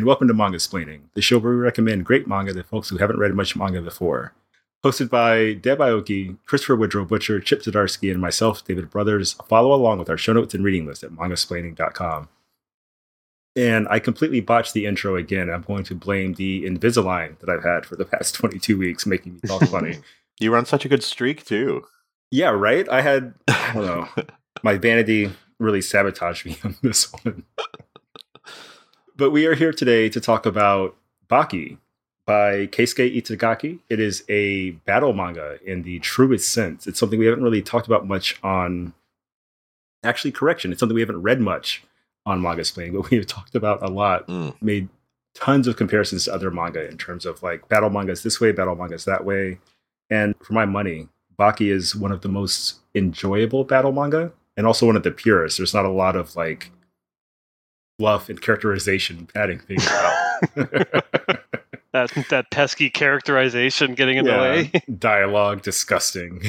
And welcome to Mangasplaining, the show where we recommend great manga to folks who haven't read much manga before. Hosted by Deb Aoki, Christopher Woodrow Butcher, Chip Zdarsky, and myself, David Brothers. Follow along with our show notes and reading list at mangasplaining.com. And I completely botched the intro again. I'm going to blame the Invisalign that I've had for the past 22 weeks, making me talk funny. you were on such a good streak, too. Yeah, right? I had, I don't know, my vanity really sabotaged me on this one. But we are here today to talk about Baki, by Keisuke Itagaki. It is a battle manga in the truest sense. It's something we haven't really talked about much on. Actually, correction. It's something we haven't read much on Mangasplaining, but we have talked about a lot. Mm. Made tons of comparisons to other manga in terms of like battle mangas this way, battle mangas that way. And for my money, Baki is one of the most enjoyable battle manga and also one of the purest. There's not a lot of like fluff and characterization padding things out. that that pesky characterization getting in yeah, the way. dialogue disgusting.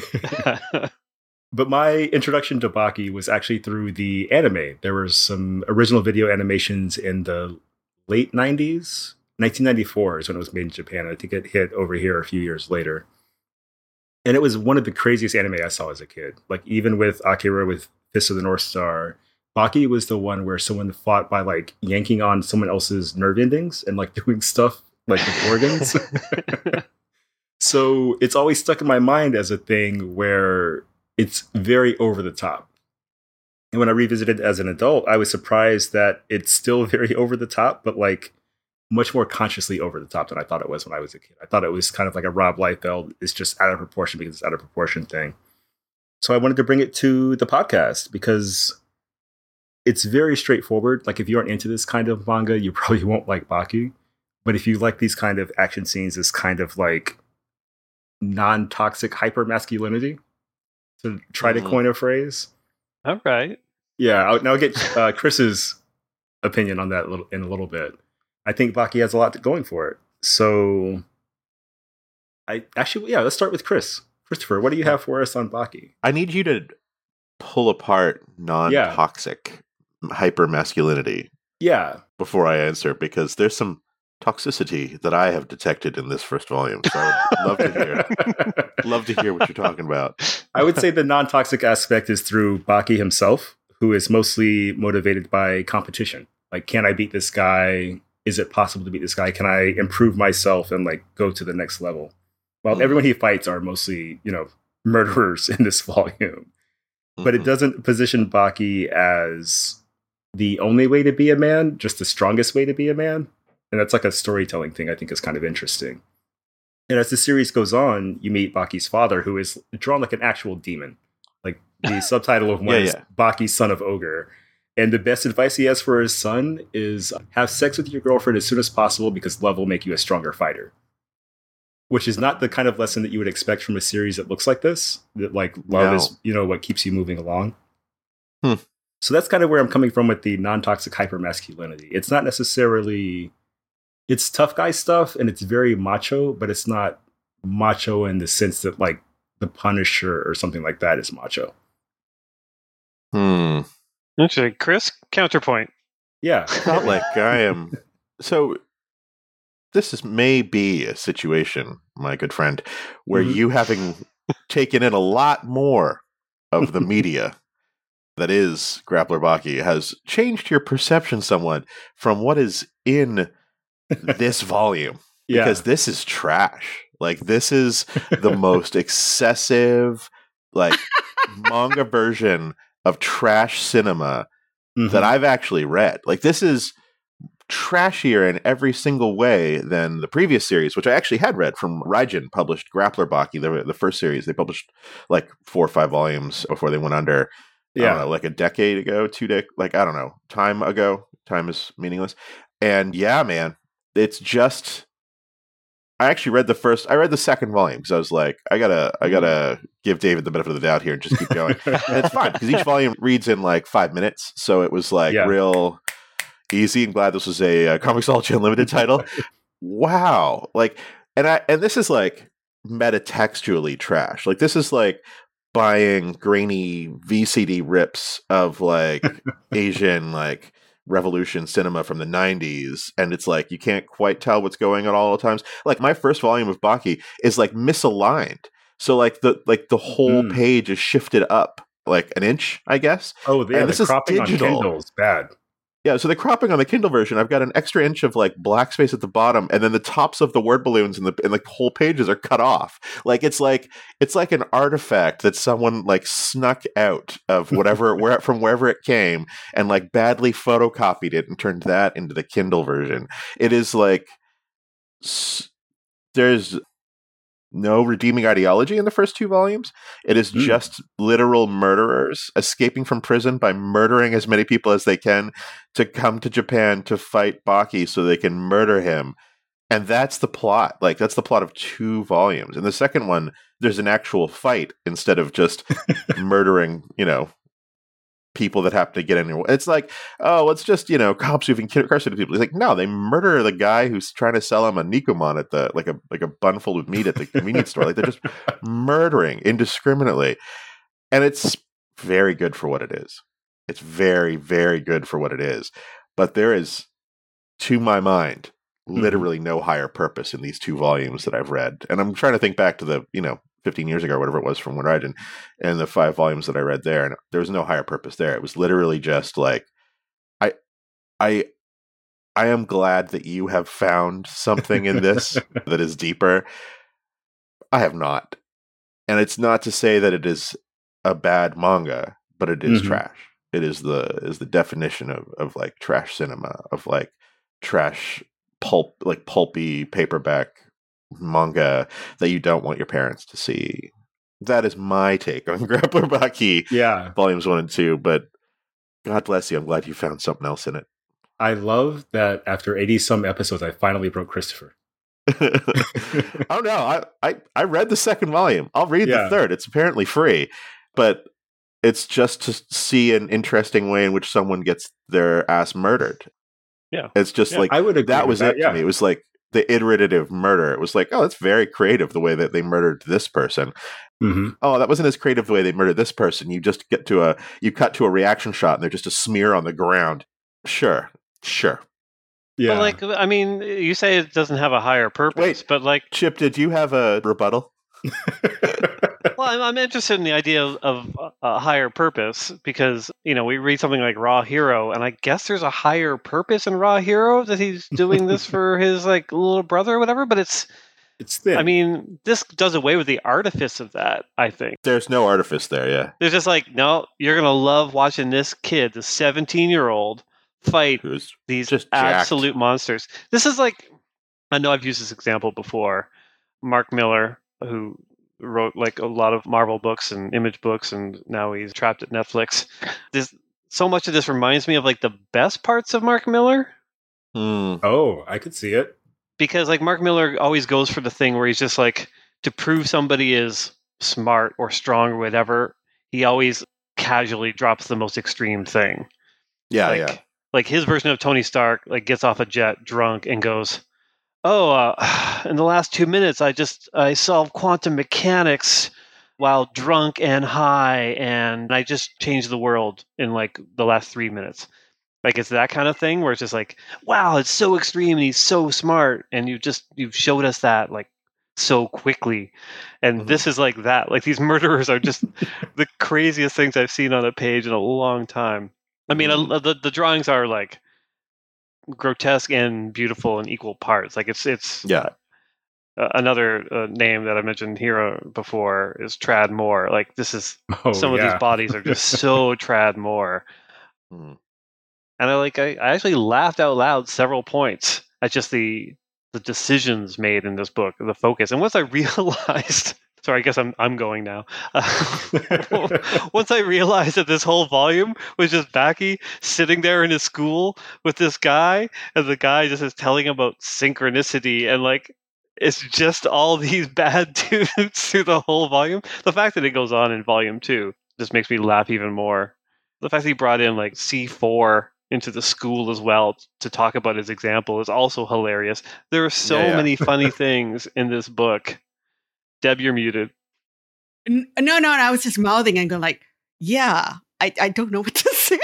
but my introduction to Baki was actually through the anime. There were some original video animations in the late 90s. 1994 is when it was made in Japan. I think it hit over here a few years later. And it was one of the craziest anime I saw as a kid. Like even with Akira with Fist of the North Star, Baki was the one where someone fought by like yanking on someone else's nerve endings and like doing stuff like with organs. so it's always stuck in my mind as a thing where it's very over the top. And when I revisited as an adult, I was surprised that it's still very over the top, but like much more consciously over the top than I thought it was when I was a kid. I thought it was kind of like a Rob Liefeld, it's just out of proportion because it's out of proportion thing. So I wanted to bring it to the podcast because it's very straightforward. Like if you aren't into this kind of manga, you probably won't like Baki. But if you like these kind of action scenes this kind of like non toxic hyper masculinity, to try mm-hmm. to coin a phrase. All right. Yeah. I'll, now I'll get uh, Chris's opinion on that in a little bit. I think Baki has a lot going for it. So, I actually, yeah, let's start with Chris. Christopher, what do you have for us on Baki? I need you to pull apart non toxic yeah. Hyper masculinity. Yeah. Before I answer, because there's some toxicity that I have detected in this first volume. So I would love to hear love to hear what you're talking about. I would say the non-toxic aspect is through Baki himself, who is mostly motivated by competition. Like, can I beat this guy? Is it possible to beat this guy? Can I improve myself and like go to the next level? Well, mm. everyone he fights are mostly, you know, murderers in this volume. Mm-hmm. But it doesn't position Baki as the only way to be a man, just the strongest way to be a man and that's like a storytelling thing I think is kind of interesting. And as the series goes on, you meet Baki's father, who is drawn like an actual demon. Like the subtitle of one yeah, is yeah. Baki, son of ogre. And the best advice he has for his son is have sex with your girlfriend as soon as possible because love will make you a stronger fighter. Which is not the kind of lesson that you would expect from a series that looks like this. That like love no. is, you know, what keeps you moving along. Hmm. So that's kind of where I'm coming from with the non-toxic hyper masculinity. It's not necessarily it's tough guy stuff and it's very macho, but it's not macho in the sense that like the Punisher or something like that is macho. Hmm. Interesting. Chris, counterpoint. Yeah. Not like I am. So this is may be a situation, my good friend, where mm-hmm. you having taken in a lot more of the media that is Grappler Baki has changed your perception somewhat from what is in this volume yeah. because this is trash. Like this is the most excessive like manga version of trash cinema mm-hmm. that I've actually read. Like this is trashier in every single way than the previous series, which I actually had read from Raijin published Grappler Baki, the, the first series. They published like four or five volumes before they went under. Yeah, know, like a decade ago, two dec, like I don't know, time ago. Time is meaningless. And yeah, man, it's just I actually read the first. I read the second volume because I was like, I gotta, I mm-hmm. gotta give David the benefit of the doubt here and just keep going. and it's fine because each volume reads in like five minutes, so it was like yeah. real easy. I'm glad this was a, uh, a Comixology Unlimited title. wow, like, and I and this is like metatextually trash. Like this is like buying grainy VCD rips of like Asian like revolution cinema from the 90s and it's like you can't quite tell what's going on all the times like my first volume of baki is like misaligned so like the like the whole Mm. page is shifted up like an inch i guess Oh, yeah, And the this is cropping on digital. Kindle is bad. Yeah so the cropping on the kindle version. I've got an extra inch of like black space at the bottom and then the tops of the word balloons and the and the whole pages are cut off. Like it's like it's like an artifact that someone like snuck out of whatever where from wherever it came and like badly photocopied it and turned that into the kindle version. It is like s- there's no redeeming ideology in the first two volumes. It is Hmm. just literal murderers escaping from prison by murdering as many people as they can to come to Japan to fight Baki so they can murder him. And that's the plot. Like that's the plot of two volumes. In the second one, there's an actual fight instead of just murdering, you know, people that happen to get in there. It's like, oh, it's just, you know, cops who've incarcerated people. It's like, no, they murder the guy who's trying to sell him a nikuman at the like a like a bun full of meat at the convenience store. Like they're just murdering indiscriminately. And it's very good for what it is. It's very, very good for what it is. But there is, to my mind, literally no higher purpose in these two volumes that I've read. And I'm trying to think back to the, you know, 15 years ago, or whatever it was from Wind Rising, and the five volumes that I read there, and there was no higher purpose there. It was literally just like, I, I, I am glad that you have found something in this that is deeper. I have not, and it's not to say that it is a bad manga, but it is Mhm. trash. It is the is the definition of of like trash cinema of like trash pulp like pulpy paperback manga that you don't want your parents to see. That is my take on Grappler Baki Yeah. volumes one and two, but God bless you. I'm glad you found something else in it. I love that after 80 some episodes, I finally broke Christopher. oh no, I, I I read the second volume. I'll read Yeah. the third. It's apparently free, but it's just to see an interesting way in which someone gets their ass murdered. Yeah. It's just Yeah, like I would agree. that with was it yeah. to me. It was like the iterative murder. It was like, oh, that's very creative the way that they murdered this person. Mhm. Oh, that wasn't as creative the way they murdered this person. You just get to a you cut to a reaction shot and they're just a smear on the ground. Sure. Sure. Yeah. But like, I mean, you say it doesn't have a higher purpose, Wait. but like, Chip, did you have a rebuttal? well, I'm, I'm interested in the idea of, of a higher purpose because you know we read something like Raw Hero, and I guess there's a higher purpose in Raw Hero that he's doing this for his like little brother or whatever. But it's, it's thin. I mean, this does away with the artifice of that. I think There's no artifice there, yeah. there's just like, no, you're gonna love watching this kid, the 17 year old, fight Who's these Just jacked. absolute monsters. This is like I know I've used this example before. Mark Millar, who wrote like a lot of Marvel books and image books and now he's trapped at Netflix. This so much of this reminds me of like the best parts of Mark Millar Hmm. oh, I could see it. because like Mark Millar always goes for the thing where he's just like to prove somebody is smart or strong or whatever, he always casually drops the most extreme thing. Yeah, like, yeah. like his version of Tony Stark like gets off a jet drunk and goes, "Oh, uh, in the last 2 minutes I just I solved quantum mechanics while drunk and high and I just changed the world in like the last 3 minutes." Like it's that kind of thing where it's just like, "Wow, it's so extreme and he's so smart and you just you've showed us that like so quickly." And Mhm. this is like that. Like these murderers are just the craziest things I've seen on a page in a long time. I mean, Mhm. uh, the the drawings are like grotesque and beautiful in equal parts. Like it's it's Yeah. uh, another uh, name that I mentioned here before is Tradd Moore. Like this is Oh, some of these bodies are just so Tradd Moore, Hmm. and I like I, I actually laughed out loud several points at just the the decisions made in this book, the focus, and once I realized. Sorry, I guess I'm I'm going now. once I realized that this whole volume was just Baki sitting there in his school with this guy, and the guy just is telling him about synchronicity and like it's just all these bad dudes through the whole volume. The fact that it goes on in volume two just makes me laugh even more. The fact that he brought in like C four into the school as well to talk about his example is also hilarious. There are so Yeah, yeah. many funny things in this book. Deb, you're muted. No, no, and I was just mouthing and going like, "Yeah, I, I don't know what to say."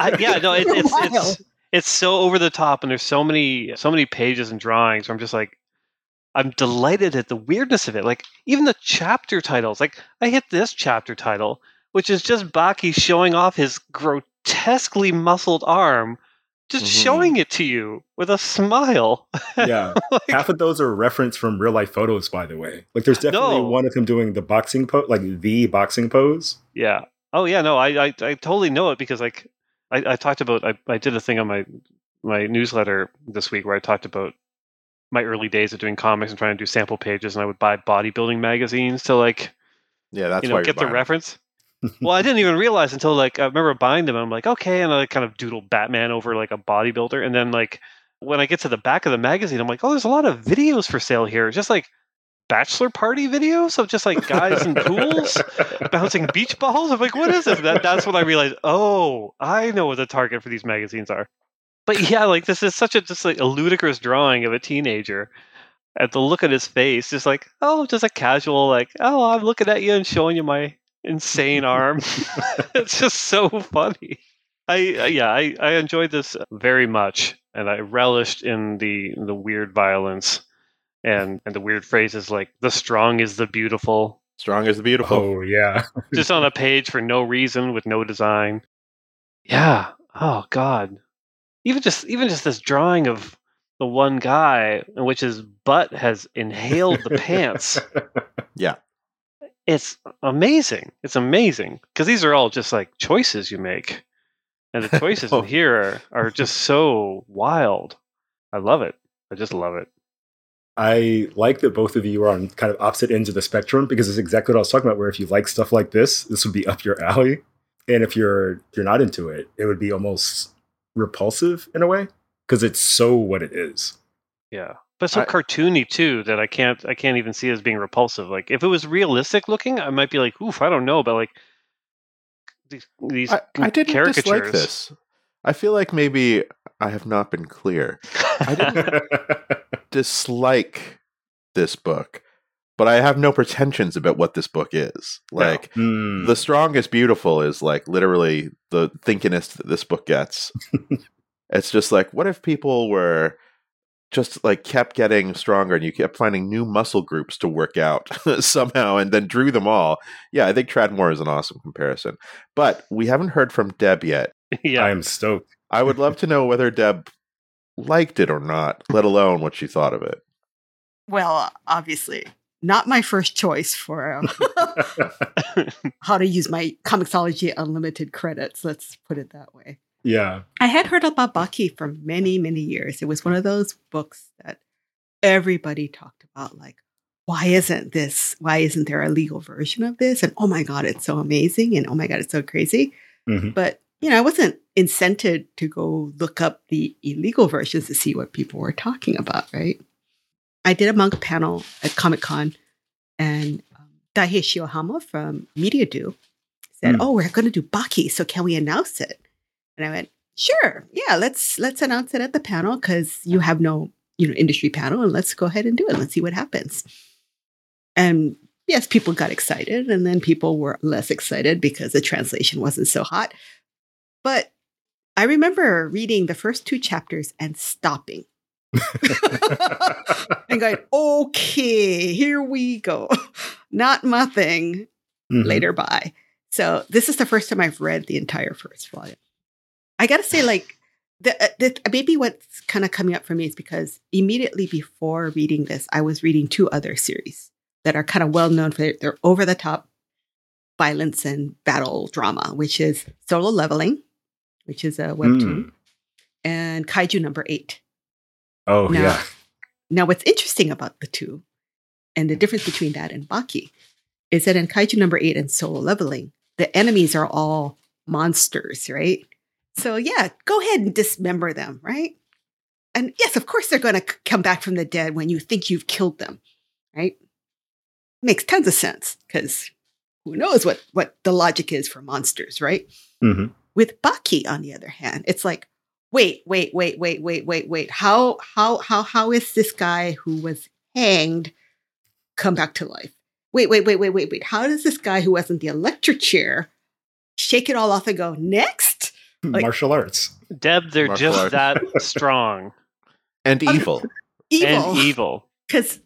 I, yeah, no, it, it's it's it's so over the top, and there's so many so many pages and drawings. Where I'm just like, I'm delighted at the weirdness of it. Like even the chapter titles. Like I hit this chapter title, which is just Baki showing off his grotesquely muscled arm, just Mhm. showing it to you with a smile. Yeah. Like, Half of those are referenced from real life photos, by the way. Like there's definitely No. one of him doing the boxing pose, like the boxing pose. Yeah. Oh yeah. No, I I, I totally know it because like I, I talked about I, I did a thing on my my newsletter this week where I talked about my early days of doing comics and trying to do sample pages, and I would buy bodybuilding magazines to like Yeah, that's you why know you're get the reference. it. Well, I didn't even realize until like I remember buying them. I'm like, okay, and I kind of doodled Batman over like a bodybuilder, and then like when I get to the back of the magazine, I'm like, oh, there's a lot of videos for sale here, just like bachelor party videos of just like guys in pools bouncing beach balls. I'm like, what is this? That, that's when I realized, oh, I know what the target for these magazines are. But yeah, like this is such a just like a ludicrous drawing of a teenager. At the look at his face, just like, oh, just a casual, like, oh, I'm looking at you and showing you my insane arm. it's just so funny. I uh, yeah, I, I enjoyed this very much, and I relished in the the weird violence and and the weird phrases like the strong is the beautiful, Strong is the beautiful. Oh yeah. just on a page for no reason with no design. Yeah. Oh God. Even just even just this drawing of the one guy in which his butt has inhaled the pants. Yeah. It's amazing. It's amazing because these are all just like choices you make, and the choices Oh. in here are, are just so wild. I love it. I just love it. I like that both of you are on kind of opposite ends of the spectrum because it's exactly what I was talking about. Where if you like stuff like this, this would be up your alley, and if you're you're not into it, it would be almost repulsive in a way because it's so what it is. Yeah. But so I- cartoony too that I can't I can't even see it as being repulsive. Like if it was realistic looking, I might be like, oof, I don't know, but like these these I, I didn't caricatures. dislike this. I feel like maybe I have not been clear. I didn't dislike this book, but I have no pretensions about what this book is. Like Hmm. the strongest beautiful is like literally the thinkingest that this book gets. it's just like what if people were just like kept getting stronger and you kept finding new muscle groups to work out somehow and then drew them all. Yeah, I think Tradd Moore is an awesome comparison. But we haven't heard from Deb yet. yeah. I am stoked. I would love to know whether Deb liked it or not, let alone what she thought of it. Well, obviously, not my first choice for uh, how to use my Comixology Unlimited credits. Let's put it that way. Yeah. I had heard about Baki for many, many years. It was one of those books that everybody talked about. Like, why isn't this? Why isn't there a legal version of this? And oh my God, it's so amazing. And oh my God, it's so crazy. Mhm. But, you know, I wasn't incented to go look up the illegal versions to see what people were talking about, right? I did a monk panel at Comic Con, and um, Daihei Shiohama from Media Do said, Hmm. "Oh, we're going to do Baki, so can we announce it?" And I went, "Sure, yeah, let's let's announce it at the panel because you have no you know industry panel, and let's go ahead and do it. Let's see what happens." And yes, people got excited, and then people were less excited because the translation wasn't so hot. But I remember reading the first two chapters and stopping and going, okay, here we go. Not my thing. Mhm. Later, bye. So this is the first time I've read the entire first volume. I got to say, like, the, uh, the maybe what's kind of coming up for me is because immediately before reading this, I was reading two other series that are kind of well known for their, their over the top violence and battle drama, which is Solo Leveling, which is a webtoon, and Kaiju Number Eight. Oh No. yeah. Now, what's interesting about the two and the difference between that and Baki is that in Kaiju number eight and solo leveling, the enemies are all monsters, right? So, yeah, go ahead and dismember them, right? And yes, of course, they're going to come back from the dead when you think you've killed them, right? Makes tons of sense because who knows what, what the logic is for monsters, right? Mhm. With Baki, on the other hand, it's like, wait, wait, wait, wait, wait, wait, wait. How how how how is this guy who was hanged come back to life? Wait, wait, wait, wait, wait, wait. How does this guy who was in the electric chair shake it all off and go, next? Like- Martial arts. Deb, they're Martial just arts. that strong and evil. Evil. and evil. because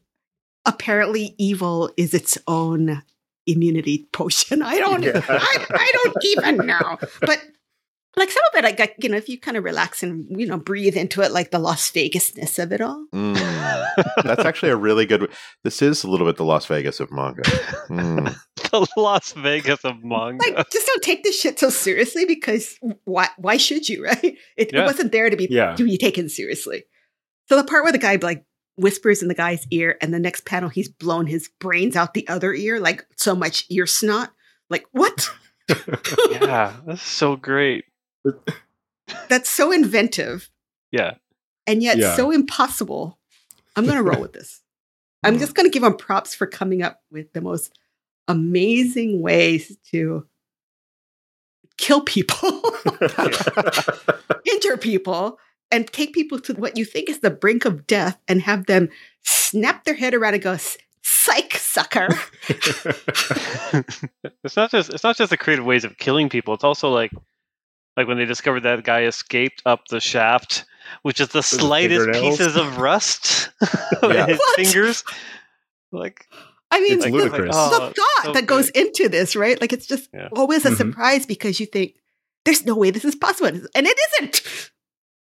apparently evil is its own immunity potion. I don't, Yeah. I, I don't even know. But like some of it, I got, you know, if you kind of relax and, you know, breathe into it, like the Las Vegasness of it all. Mm. That's actually a really good. This is a little bit the Las Vegas of manga. Mm. The Las Vegas of manga. Like, just don't take this shit so seriously because why, why should you, right? It, it wasn't there to be, Yeah. to be taken seriously. So the part where the guy like whispers in the guy's ear and the next panel he's blown his brains out the other ear, like so much ear snot. Like, what? yeah, that's so great. That's so inventive Yeah. and yet Yeah. so impossible. I'm going to roll with this. I'm just mm. going to give him props for coming up with the most amazing ways to kill people, injure people, and take people to what you think is the brink of death and have them snap their head around and go, psych, sucker. it's not just it's not just the creative ways of killing people. It's also like like when they discovered that guy escaped up the shaft, which is the slightest pieces of rust Yeah. in his What? fingers. Like I mean, It's the, ludicrous. oh, the thought so that goes good. into this, right? Like it's just Yeah. always a Mhm. surprise because you think there's no way this is possible, and it isn't.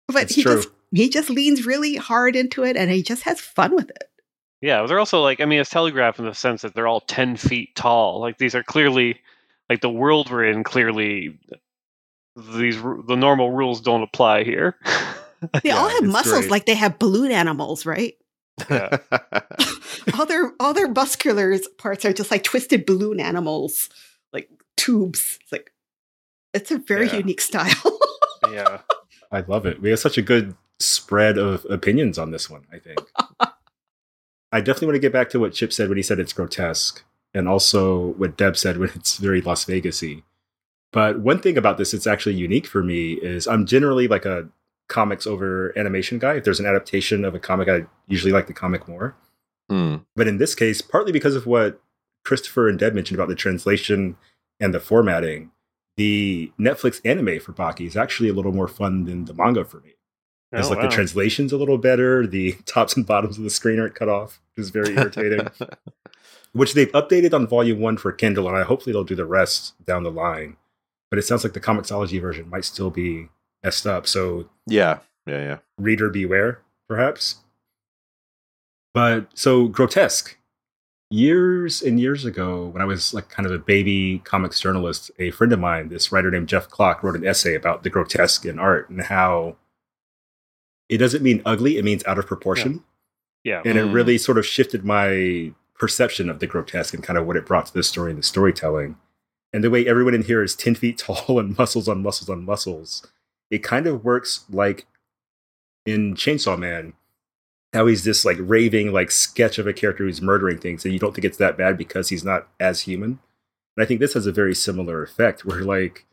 But It's he true. just he just leans really hard into it, and he just has fun with it. Yeah, they're also like I mean, it's telegraphed in the sense that they're all ten feet tall. Like these are clearly like the world we're in. Clearly, these the normal rules don't apply here. They Yeah, all have muscles, great. like they have balloon animals, right? Yeah. all their all their muscular parts are just like twisted balloon animals, like tubes. It's like it's a very Yeah. unique style. yeah, I love it. We have such a good spread of opinions on this one, I think. I definitely want to get back to what Chip said when he said it's grotesque, and also what Deb said when it's very Las Vegasy. But one thing about this that's actually unique for me is I'm generally like a comics over animation guy. If there's an adaptation of a comic, I usually like the comic more. Mm. But in this case, partly because of what Christopher and Deb mentioned about the translation and the formatting, the Netflix anime for Baki is actually a little more fun than the manga for me. It's Oh, like wow. the translation's a little better, the tops and bottoms of the screen aren't cut off, which is very irritating. which they've updated on volume one for Kindle, and I hopefully they'll do the rest down the line. But it sounds like the Comixology version might still be messed up. So yeah, yeah, yeah. reader beware, perhaps. But so grotesque. Years and years ago, when I was like kind of a baby comics journalist, a friend of mine, this writer named Geoff Klock, wrote an essay about the grotesque in art and how it doesn't mean ugly, it means out of proportion. yeah. And it Mm. really sort of shifted my perception of the grotesque and kind of what it brought to the story and the storytelling. And the way everyone in here is 10 feet tall and muscles on muscles on muscles, it kind of works like in Chainsaw Man, how he's this like raving like sketch of a character who's murdering things, and you don't think it's that bad because he's not as human. And I think this has a very similar effect where like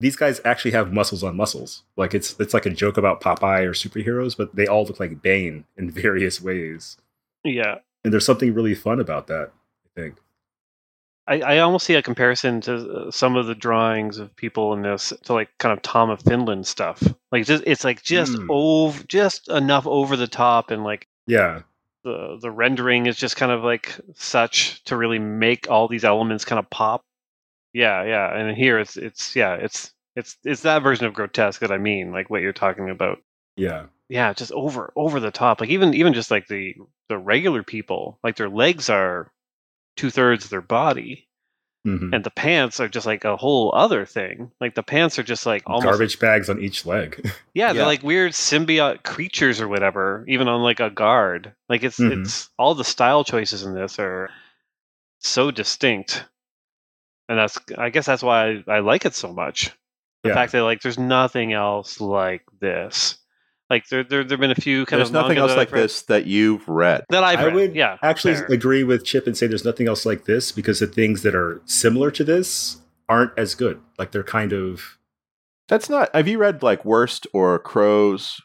these guys actually have muscles on muscles. Like it's it's like a joke about Popeye or superheroes, but they all look like Bane in various ways. yeah. And there's something really fun about that, I think. I, I almost see a comparison to uh, some of the drawings of people in this to like kind of Tom of Finland stuff. Like just it's like just Mm. over just enough over the top and like Yeah. the the rendering is just kind of like such to really make all these elements kind of pop. Yeah, yeah. And here it's it's yeah, it's it's it's that version of grotesque that I mean, like what you're talking about. Yeah. Yeah, just over over the top. Like even even just like the the regular people, like their legs are two thirds of their body Mhm. and the pants are just like a whole other thing. Like the pants are just like almost Garbage bags on each leg. yeah, they're like weird symbiote creatures or whatever, even on like a guard. Like it's Mhm. it's all the style choices in this are so distinct. And that's I guess that's why I, I like it so much. The Yeah. fact that like there's nothing else like this. Like there there there've been a few kind There's of nothing else like read- this that you've read. that I've I read. would yeah, actually fair. agree with Chip and say there's nothing else like this because the things that are similar to this aren't as good. Like they're kind of That's not. Have you read like Worst or Crows?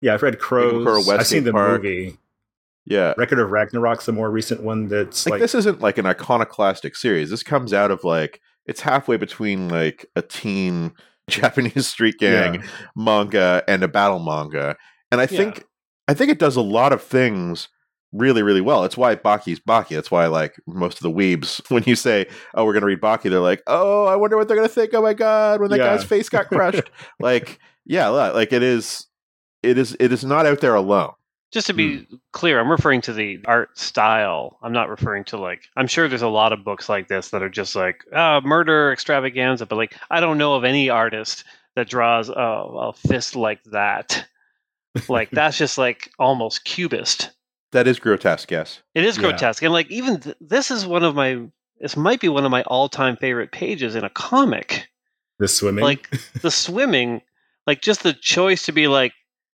yeah. I've read Crows. for I've seen the Park. movie. Yeah, Record of Ragnarok's the more recent one. That's like, like, this isn't like an iconoclastic series. This comes out of like it's halfway between like a teen Japanese street gang Yeah. manga and a battle manga. And I Yeah. think I think it does a lot of things really, really well. It's why Baki's Baki. That's why like most of the weebs, when you say, Oh, we're gonna read Baki, they're like, Oh, I wonder what they're gonna think. Oh my god, when that Yeah. guy's face got crushed. like, yeah, like it is it is it is not out there alone. Just to be clear, I'm referring to the art style. I'm not referring to like. I'm sure there's a lot of books like this that are just like uh, murder extravaganza, but like I don't know of any artist that draws a, a fist like that. Like that's just like almost cubist. That is grotesque, yes. It is Yeah. grotesque, and like even th- this is one of my. This might be one of my all-time favorite pages in a comic. The swimming. Like the swimming, like just the choice to be like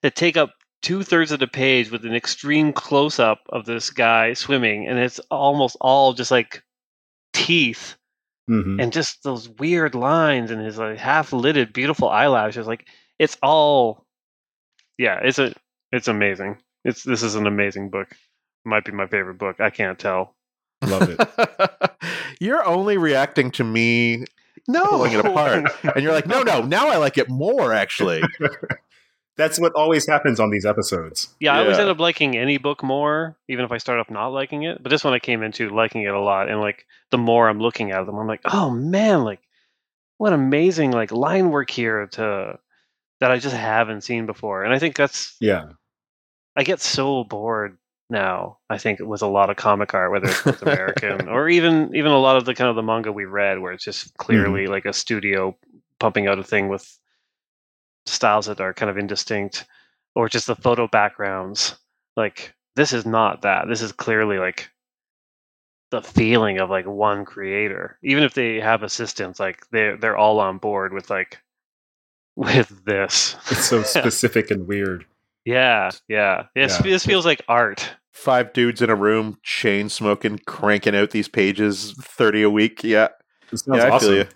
to take up two thirds of the page with an extreme close up of this guy swimming, and it's almost all just like teeth Mhm. and just those weird lines and his like half lidded beautiful eyelashes. Like it's all, yeah, it's a it's amazing. It's this is an amazing book. Might be my favorite book. I can't tell. Love it. You're only reacting to me No, pulling it apart. and you're like, no, no, now I like it more actually. That's what always happens on these episodes. Yeah, I always end up liking any book more, even if I start off not liking it. But this one I came into liking it a lot, and like the more I'm looking at them, I'm like, oh man, like what amazing like line work here to that I just haven't seen before. And I think that's Yeah. I get so bored now. I think with a lot of comic art, whether it's North American or even even a lot of the kind of the manga we read, where it's just clearly mm-hmm. like a studio pumping out a thing with styles that are kind of indistinct, or just the photo backgrounds. Like this is not that. This is clearly like the feeling of like one creator. Even if they have assistants, like they they're all on board with like with this. It's so specific and weird. Yeah, yeah. It's, Yeah. This feels like art. Five dudes in a room, chain smoking, cranking out these pages, thirty a week. Yeah, It sounds yeah, I awesome. feel you.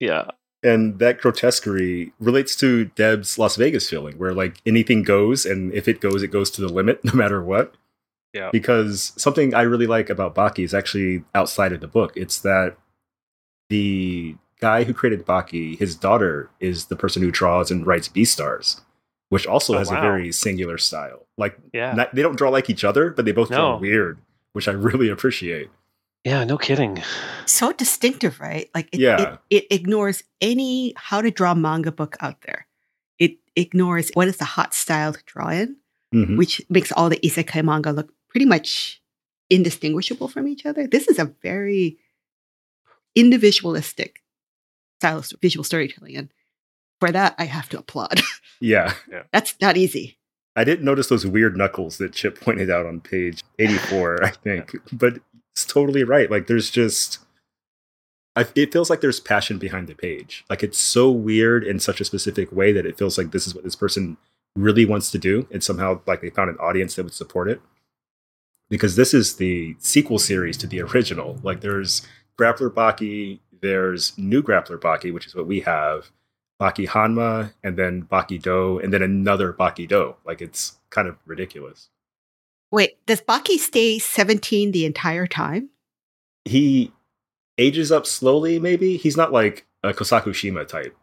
Yeah. And that grotesquerie relates to Deb's Las Vegas feeling, where like anything goes, and if it goes, it goes to the limit, no matter what. Yeah. Because something I really like about Baki is actually outside of the book. It's that the guy who created Baki, his daughter, is the person who draws and writes Beastars, which also Oh, has wow. a very singular style. Like Yeah. not, they don't draw like each other, but they both draw No. weird, which I really appreciate. Yeah, no kidding. So distinctive, right? Like it, Yeah. it, it ignores any how to draw manga book out there. It ignores what is the hot style to draw in, Mhm. which makes all the isekai manga look pretty much indistinguishable from each other. This is a very individualistic style of visual storytelling. And for that, I have to applaud. Yeah. That's not easy. I didn't notice those weird knuckles that Chip pointed out on page 84, I think. But it's totally right. Like there's just I, it feels like there's passion behind the page. Like it's so weird in such a specific way that it feels like this is what this person really wants to do and somehow like they found an audience that would support it. Because this is the sequel series to the original. Like there's Grappler Baki, there's New Grappler Baki, which is what we have, Baki Hanma, and then Baki Do, and then another Baki Do. Like it's kind of ridiculous. Wait, does Baki stay 17 the entire time? He ages up slowly, maybe. He's not like a Kosaku Shima type.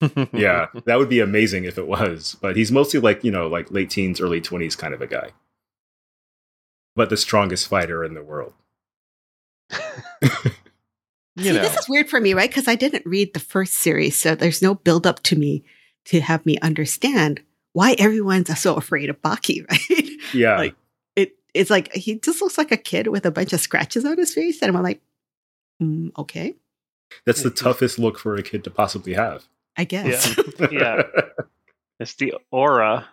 Yeah, that would be amazing if it was. But he's mostly like, you know, like late teens, early 20s kind of a guy. But the strongest fighter in the world. you See, know, this is weird for me, right? Because I didn't read the first series, so there's no build up to me to have me understand why everyone's so afraid of Baki, right? Yeah. Like- It it's like he just looks like a kid with a bunch of scratches on his face, and I'm like, mm, okay, That's the toughest look for a kid to possibly have. I guess. Yeah. It's the aura.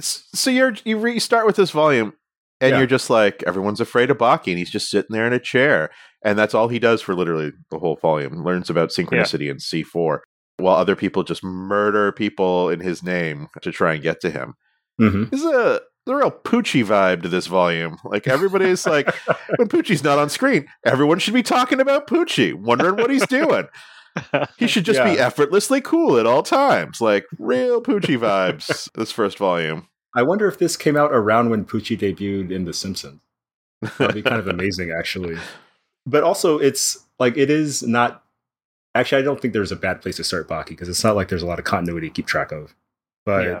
So you're you re- start with this volume and Yeah. you're just like everyone's afraid of Baki and he's just sitting there in a chair and that's all he does for literally the whole volume learns about synchronicity and C4 while other people just murder people in his name to try and get to him hmm There's a, a real Poochie vibe to this volume. Like everybody's like, when Poochie's not on screen, everyone should be talking about Poochie, wondering what he's doing. He should just be effortlessly cool at all times. Like real Poochie vibes. this first volume. I wonder if this came out around when Poochie debuted in The Simpsons. That'd be kind of amazing, actually. But also, it's like it is not Actually, I don't think there's a bad place to start Baki because it's not like there's a lot of continuity to keep track of. But yeah.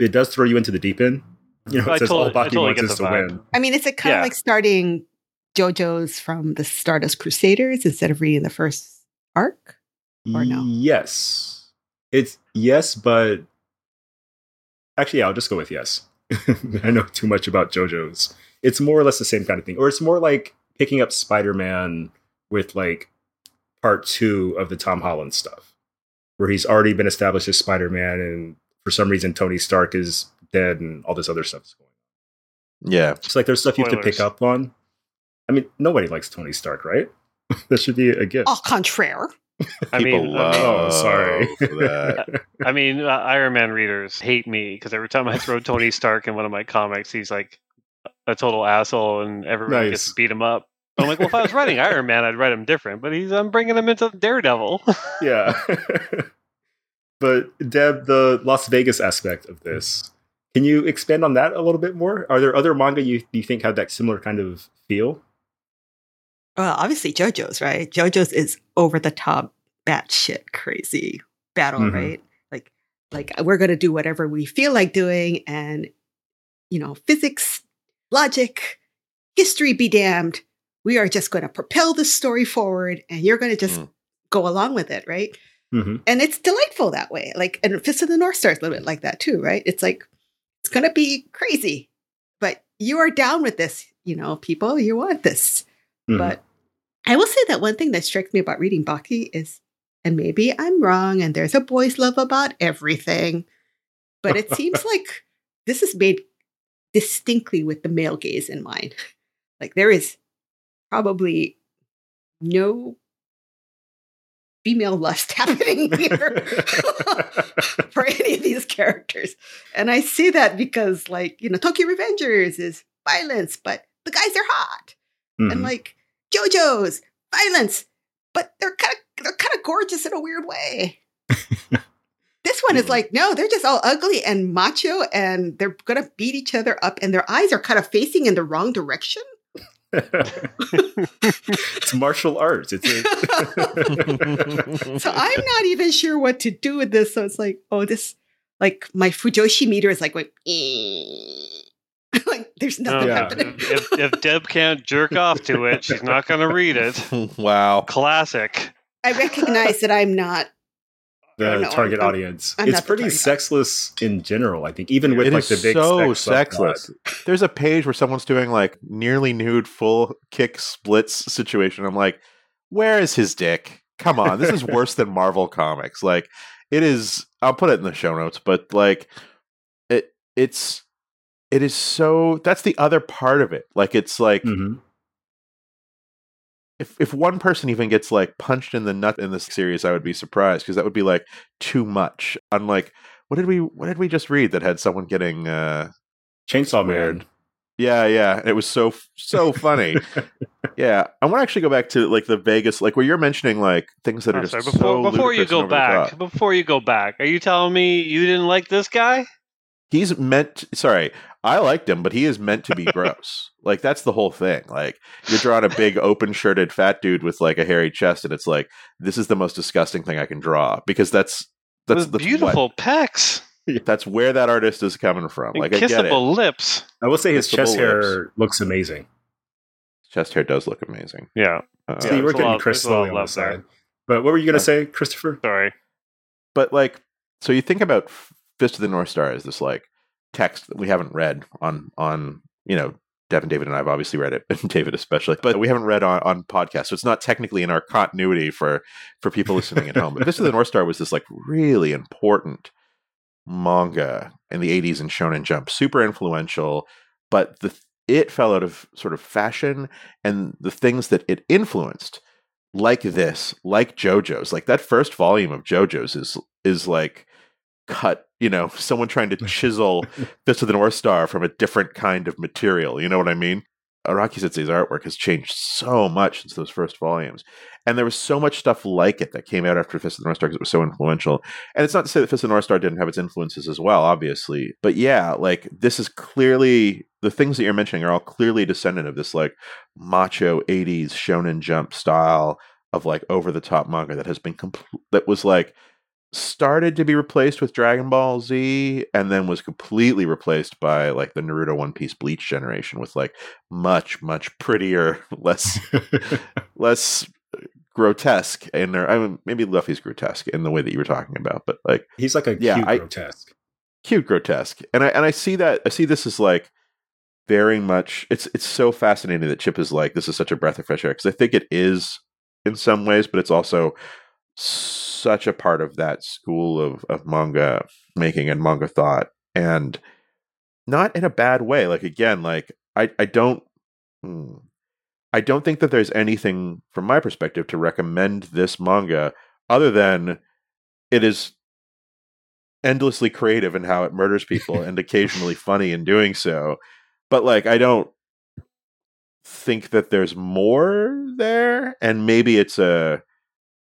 it does throw you into the deep end. You know, I it says totally- all I Baki totally wants is to win. I mean, is it kind Yeah. of like starting JoJo's from the Stardust Crusaders instead of reading the first arc? Or no? Yes. It's yes, but actually, yeah, I'll just go with yes. I know too much about JoJo's. It's more or less the same kind of thing. Or it's more like picking up Spider Man with like part two of the Tom Holland stuff, where he's already been established as Spider Man, and for some reason, Tony Stark is dead, and all this other stuff is going on. Yeah. It's like there's stuff you have to pick up on. I mean, nobody likes Tony Stark, right? that should be a gift. Au contraire. I People mean, love Oh, sorry. that. I mean, uh, Iron Man readers hate me because every time I throw Tony Stark in one of my comics, he's like a total asshole, and everybody gets Nice. to beat him up. I'm like, well, if I was writing Iron Man, I'd write him different, but he's I'm bringing him into Daredevil. yeah. but Deb, the Las Vegas aspect of this, can you expand on that a little bit more? Are there other manga you, you think have that similar kind of feel? Well, obviously JoJo's, right? JoJo's is over the top, batshit crazy battle, Mhm. right? Like, like we're gonna do whatever we feel like doing, and you know, physics, logic, history be damned. We are just going to propel this story forward, and you're going to just Mm. go along with it, right? Mm-hmm. and it's delightful that way. Like, and Fist of the North Star is a little bit like that too, right? It's like it's gonna be crazy, but you are down with this, you know, people. You want this, Mm-hmm. but I will say that one thing that strikes me about reading Baki is, and maybe I'm wrong, and there's a boys' love about everything, but it seems like this is made distinctly with the male gaze in mind. Like there is probably no female lust happening here for any of these characters. And I see that because, like, you know, Tokyo Revengers is violence, but the guys are hot. Mhm. And like JoJo's violence, but they're kind of they're kind of gorgeous in a weird way. this one is like, no, they're just all ugly and macho, and they're gonna beat each other up, and their eyes are kind of facing in the wrong direction. It's martial arts. It's a- so I'm not even sure what to do with this. So it's like, oh, this like my Fujoshi meter is like going, like there's nothing Um, Yeah. happening. if, if Deb can't jerk off to it, she's not going to read it. wow. Classic. I recognize that I'm not. I don't the know, target I'm- audience. I'm it's pretty target sexless in general. I think even with It like is the big so sex sexless. There's a page where someone's doing like nearly nude full kick splits situation. I'm like, where is his dick? Come on, this is worse than Marvel comics. Like, it is. I'll put it in the show notes, but like, it it's it is so. That's the other part of it. Like, it's like Mhm. If if one person even gets like punched in the nut in this series, I would be surprised because that would be like too much. Unlike what did we what did we just read that had someone getting uh Chainsaw Weird. Yeah yeah it was so so funny yeah I want to actually go back to like the Vegas like where you're mentioning like things that are Oh, just sorry, so before before you go and over the back, before you go back, are you telling me you didn't like this guy? He's meant sorry I liked him but he is meant to be gross. Like that's the whole thing. Like you're drawing a big open shirted fat dude with like a hairy chest and it's like this is the most disgusting thing I can draw because that's that's, the that's beautiful pecs. That's where that artist is coming from. And like I get it. kissable lips. I will say his Kissable chest hair looks amazing. chest hair does look amazing. Yeah, Uh, See, Yeah, we're getting Chris there's a lot slowly on the love side. But what were you going to say, Christopher? sorry. but like so you think about fist of the north star is this like text that we haven't read on on you know devin david and i've obviously read it and david especially but we haven't read on on podcast so it's not technically in our continuity for for people listening at home but fist of the north star was this like really important manga in the 80s in shonen jump super influential but the it fell out of sort of fashion and the things that it influenced like this, like JoJo's, like that first volume of JoJo's is is like cut, you know, someone trying to chisel Fist of the North Star from a different kind of material. You know what I mean? Araki Sensei's artwork has changed so much since those first volumes. And there was so much stuff like it that came out after Fist of the North Star because it was so influential. And it's not to say that Fist of the North Star didn't have its influences as well, obviously. But yeah, like this is clearly the things that you're mentioning are all clearly descendant of this like macho 80s shonen jump style of like over the top manga that has been compl- that was like started to be replaced with Dragon Ball Z and then was completely replaced by like the Naruto One Piece Bleach generation with like much much prettier less less uh, grotesque in there I mean maybe Luffy's grotesque in the way that you were talking about but like He's like a Yeah, cute I- grotesque. cute grotesque and I and I see that I see this as like very much it's it's so fascinating that Chip is like this is such a breath of fresh air because I think it is in some ways but it's also such a part of that school of of manga making and manga thought and not in a bad way like again like I I don't hmm, I don't think that there's anything from my perspective to recommend this manga other than it is endlessly creative in how it murders people and occasionally funny in doing so. But like I don't think that there's more there and maybe it's a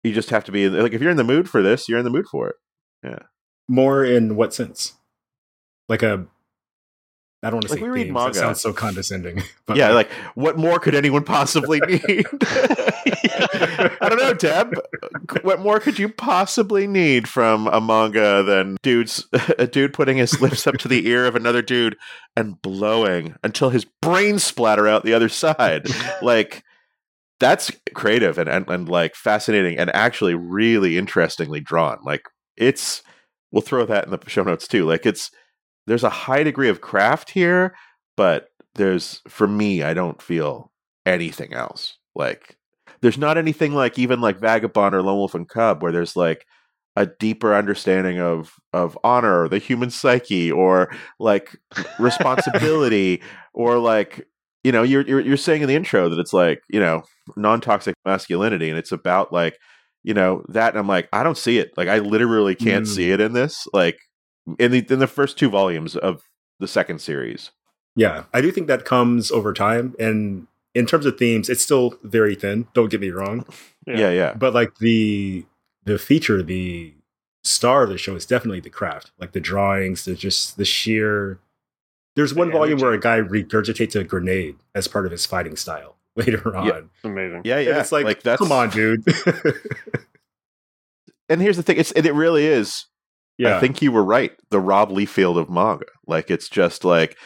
you just have to be like if you're in the mood for this, you're in the mood for it. Yeah. More in what sense? Like a I don't want to Like say we read manga. That sounds so condescending. But yeah, like what more could anyone possibly need? I don't know, Deb. What more could you possibly need from a manga than dudes a dude putting his lips up to the ear of another dude and blowing until his brains splatter out the other side? Like that's creative and, and, and like fascinating and actually really interestingly drawn. Like it's we'll throw that in the show notes too. Like it's there's a high degree of craft here, but there's for me, I don't feel anything else. Like there's not anything like even like Vagabond or Lone Wolf and Cub where there's like a deeper understanding of of honor or the human psyche or like responsibility or like you know you're, you're you're saying in the intro that it's like you know non-toxic masculinity and it's about like you know that and I'm like I don't see it like I literally can't Mm. see it in this like in the in the first two volumes of the second series yeah, I do think that comes over time. And in terms of themes, it's still very thin. Don't get me wrong. Yeah. yeah yeah But like the the feature, the star of the show is definitely the craft. Like the drawings, the just the sheer there's one volume where a guy regurgitates a grenade as part of his fighting style later on. Yeah. Amazing. yeah And yeah it's like, like that's come on, dude. and here's the thing it's it, it really is yeah. I think you were right. The Rob Liefeld of manga. Like it's just like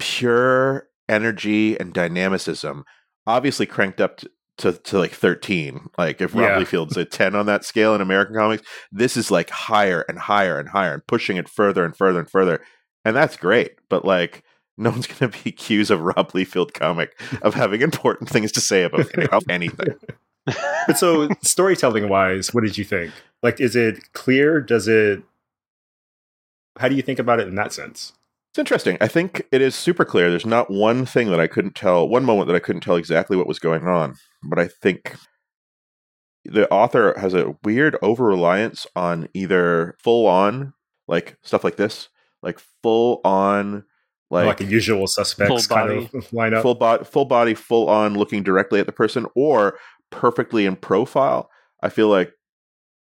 pure energy and dynamicism. Obviously cranked up to, to, to like 13. Like if Rob Yeah. Liefeld's a 10 on that scale in American comics, this is like higher and higher and higher and pushing it further and further and further. And that's great. But like no one's going to be accused of Rob Liefeld comic of having important things to say about about anything. but so storytelling wise, what did you think? Like, is it clear? Does it? How do you think about it in that sense? It's interesting. I think it is super clear. There's not one thing that I couldn't tell, one moment that I couldn't tell exactly what was going on. But I think the author has a weird over reliance on either full on, like stuff like this, like full on, Like, like, a usual suspects Full kind of lineup. full body, full body, full on, looking directly at the person, or perfectly in profile. I feel like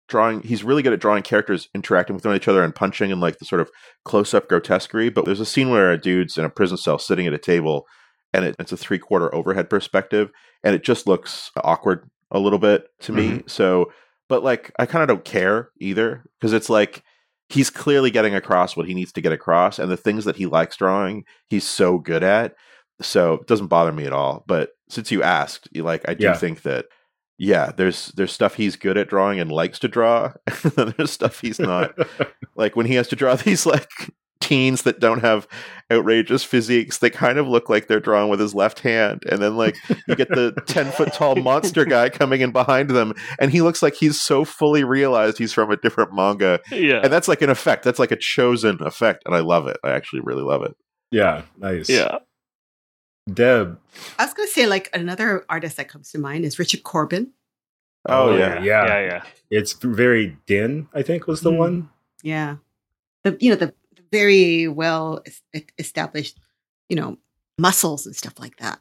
drawing. He's really good at drawing characters interacting with one each other and punching and like the sort of close up grotesquerie. But there's a scene where a dude's in a prison cell sitting at a table, and it, it's a three quarter overhead perspective, and it just looks awkward a little bit to me. Mm-hmm. So, but like I kind of don't care either because it's like he's clearly getting across what he needs to get across, and the things that he likes drawing, he's so good at. So it doesn't bother me at all. But since you asked, like I do Yeah. think that yeah, there's there's stuff he's good at drawing and likes to draw, and then there's stuff he's not. like when he has to draw these like teens that don't have outrageous physiques they kind of look like they're drawn with his left hand and then like you get the 10 foot tall monster guy coming in behind them and he looks like he's so fully realized he's from a different manga Yeah. and that's like an effect that's like a chosen effect and i love it i actually really love it yeah, nice. yeah. Deb. I was going to say, like, another artist that comes to mind is Richard Corbin. Oh, yeah, yeah. Yeah. Yeah. It's very Den. I think was the Mhm. one. Yeah. The, you know, the very well established, you know, muscles and stuff like that.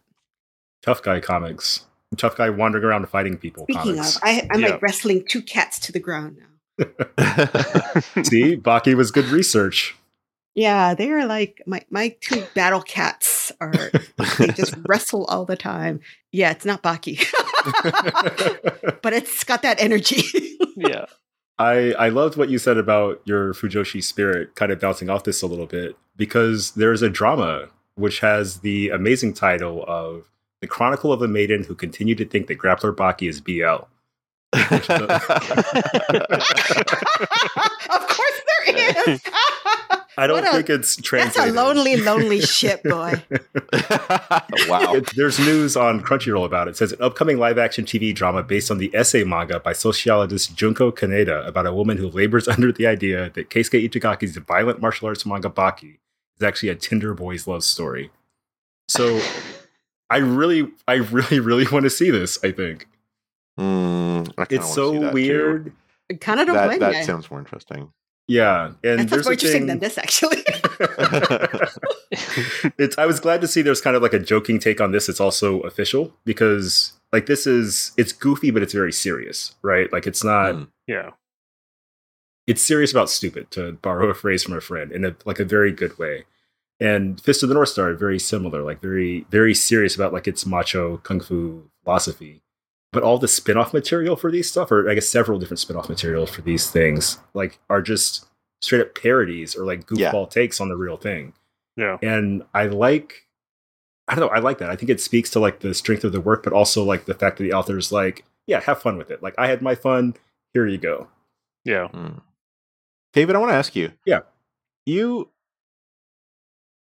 Tough guy comics. Tough guy wandering around fighting people. Speaking comics. of, I, I'm Yeah. like wrestling two cats to the ground now. See, Baki was good research. Yeah, they are like my, my two battle cats. are they just wrestle all the time. Yeah, it's not Baki, but it's got that energy. Yeah. I I loved what you said about your Fujoshi spirit, kind of bouncing off this a little bit because there's a drama which has the amazing title of "The Chronicle of a Maiden Who Continued to Think that Grappler Baki is BL." Of course there is. I don't a- think it's trans. That's a lonely, lonely ship, boy. wow. It- There's news on Crunchyroll about it. It says an upcoming live action TV drama based on the essay manga by sociologist Junko Kaneda about a woman who labors under the idea that Keisuke Itagaki's violent martial arts manga Baki is actually a Tinder boy's love story. So I really, I really, really want to see this, I think. Mm, I It's wanna see so that, too. Weird. kind of don't That, blame that you. sounds more interesting. Yeah. And That sounds there's more interesting thing- than this, actually. it's I was glad to see there's kind of like a joking take on this. It's also official because like this is it's goofy, but it's very serious, right? Like it's not Mm. Yeah. it's serious about stupid, to borrow a phrase from a friend, in a like a very good way. And Fist of the North Star, very similar, like very, very serious about like its macho kung fu philosophy. But all the spin-off material for these stuff, or I guess several different spin-off material for these things, like are just straight up parodies or like Yeah. goofball takes on the real thing. Yeah. And I like I don't know, I like that. I think it speaks to like the strength of the work, but also like the fact that the author's like, yeah, have fun with it. Like I had my fun, here you go. Yeah. Mm. David, I want to ask you. Yeah. You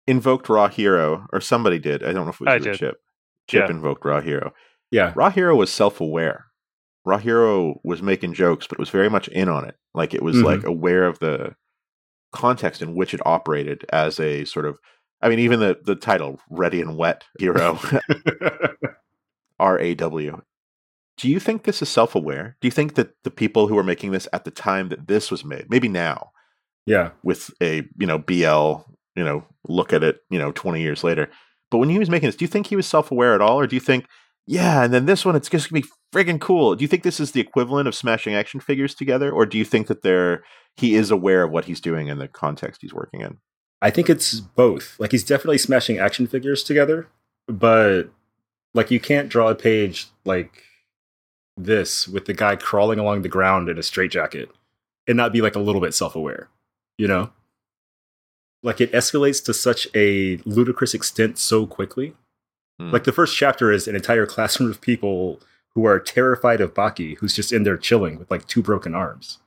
invoked Raw Hero, or somebody did. I don't know if it was I you or did. Chip. Chip Yeah. invoked Raw Hero. Yeah. Raw Hero was self aware. Raw Hero was making jokes, but was very much in on it. Like it was Mhm. like aware of the context in which it operated as a sort of I mean, even the, the title, Ready and Wet Hero, R A W. Do you think this is self aware? Do you think that the people who were making this at the time that this was made, maybe now, yeah. with a you know BL you know look at it you know 20 years later but when he was making this do you think he was self-aware at all or do you think yeah and then this one it's just gonna be friggin' cool do you think this is the equivalent of smashing action figures together or do you think that they're he is aware of what he's doing in the context he's working in I think it's both. Like he's definitely smashing action figures together, but like you can't draw a page like this with the guy crawling along the ground in a straitjacket and not be like a little bit self-aware, you know? Like it escalates to such a ludicrous extent so quickly. Hmm. Like the first chapter is an entire classroom of people who are terrified of Baki, who's just in there chilling with like two broken arms.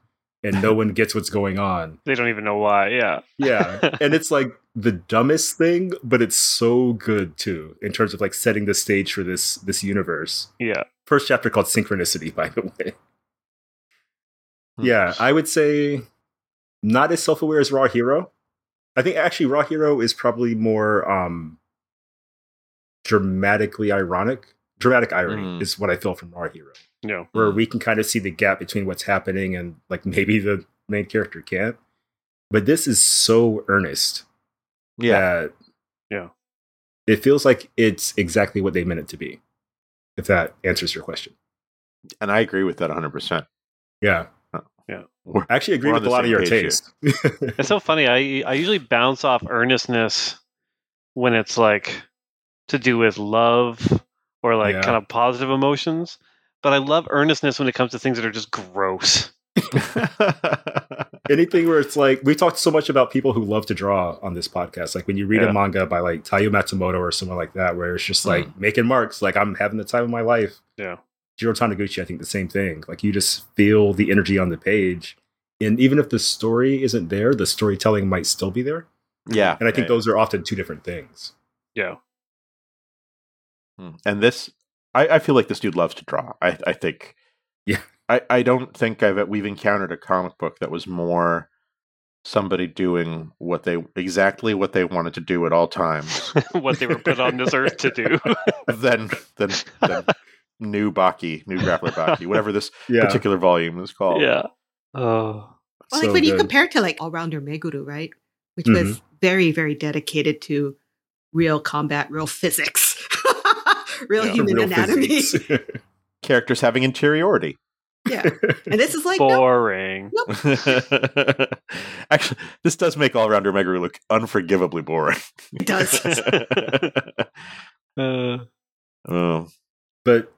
And no one gets what's going on. They don't even know why. Yeah. Yeah. and it's like the dumbest thing, but it's so good too, in terms of like setting the stage for this this universe. Yeah. First chapter called Synchronicity, by the way. Hmm. Yeah, I would say not as self-aware as Raw Hero. I think actually Raw Hero is probably more um dramatically ironic. Dramatic irony Mm. is what I feel from Raw Hero. Yeah. Where Mm. we can kind of see the gap between what's happening and like maybe the main character can't. But this is so earnest yeah that Yeah. it feels like it's exactly what they meant it to be. If that answers your question. and i agree with that 100% Yeah. Yeah. We're- I actually agree with a lot of your page taste. It's so funny. I I usually bounce off earnestness when it's like to do with love or like Yeah. kind of positive emotions. But I love earnestness when it comes to things that are just gross. Anything where it's like we talked so much about people who love to draw on this podcast. Like when you read Yeah. a manga by like Taiyo Matsumoto or someone like that, where it's just like Mm. making marks, like I'm having the time of my life. Yeah. Jiro Taniguchi, I think the same thing. Like you just feel the energy on the page. And even if the story isn't there, the storytelling might still be there. yeah And I think yeah, those are often two different things. Yeah. Hmm. And this, I, I feel like this dude loves to draw. I, I think, Yeah. I, I don't think I've we've encountered a comic book that was more somebody doing what they exactly what they wanted to do at all times what they were put on this earth to do. than than, than new Baki, new grappler Baki, whatever this Yeah. particular volume is called. yeah. Oh. Well, So like when you compare it to like All Rounder Meguru, right? Which Mm-hmm. was very, very dedicated to real combat, real physics, real Yeah. human Real anatomy. Characters having interiority. Yeah. And this is like, no, Boring. Actually, this does make all rounder Meguru look unforgivably boring. it does. Uh, oh. But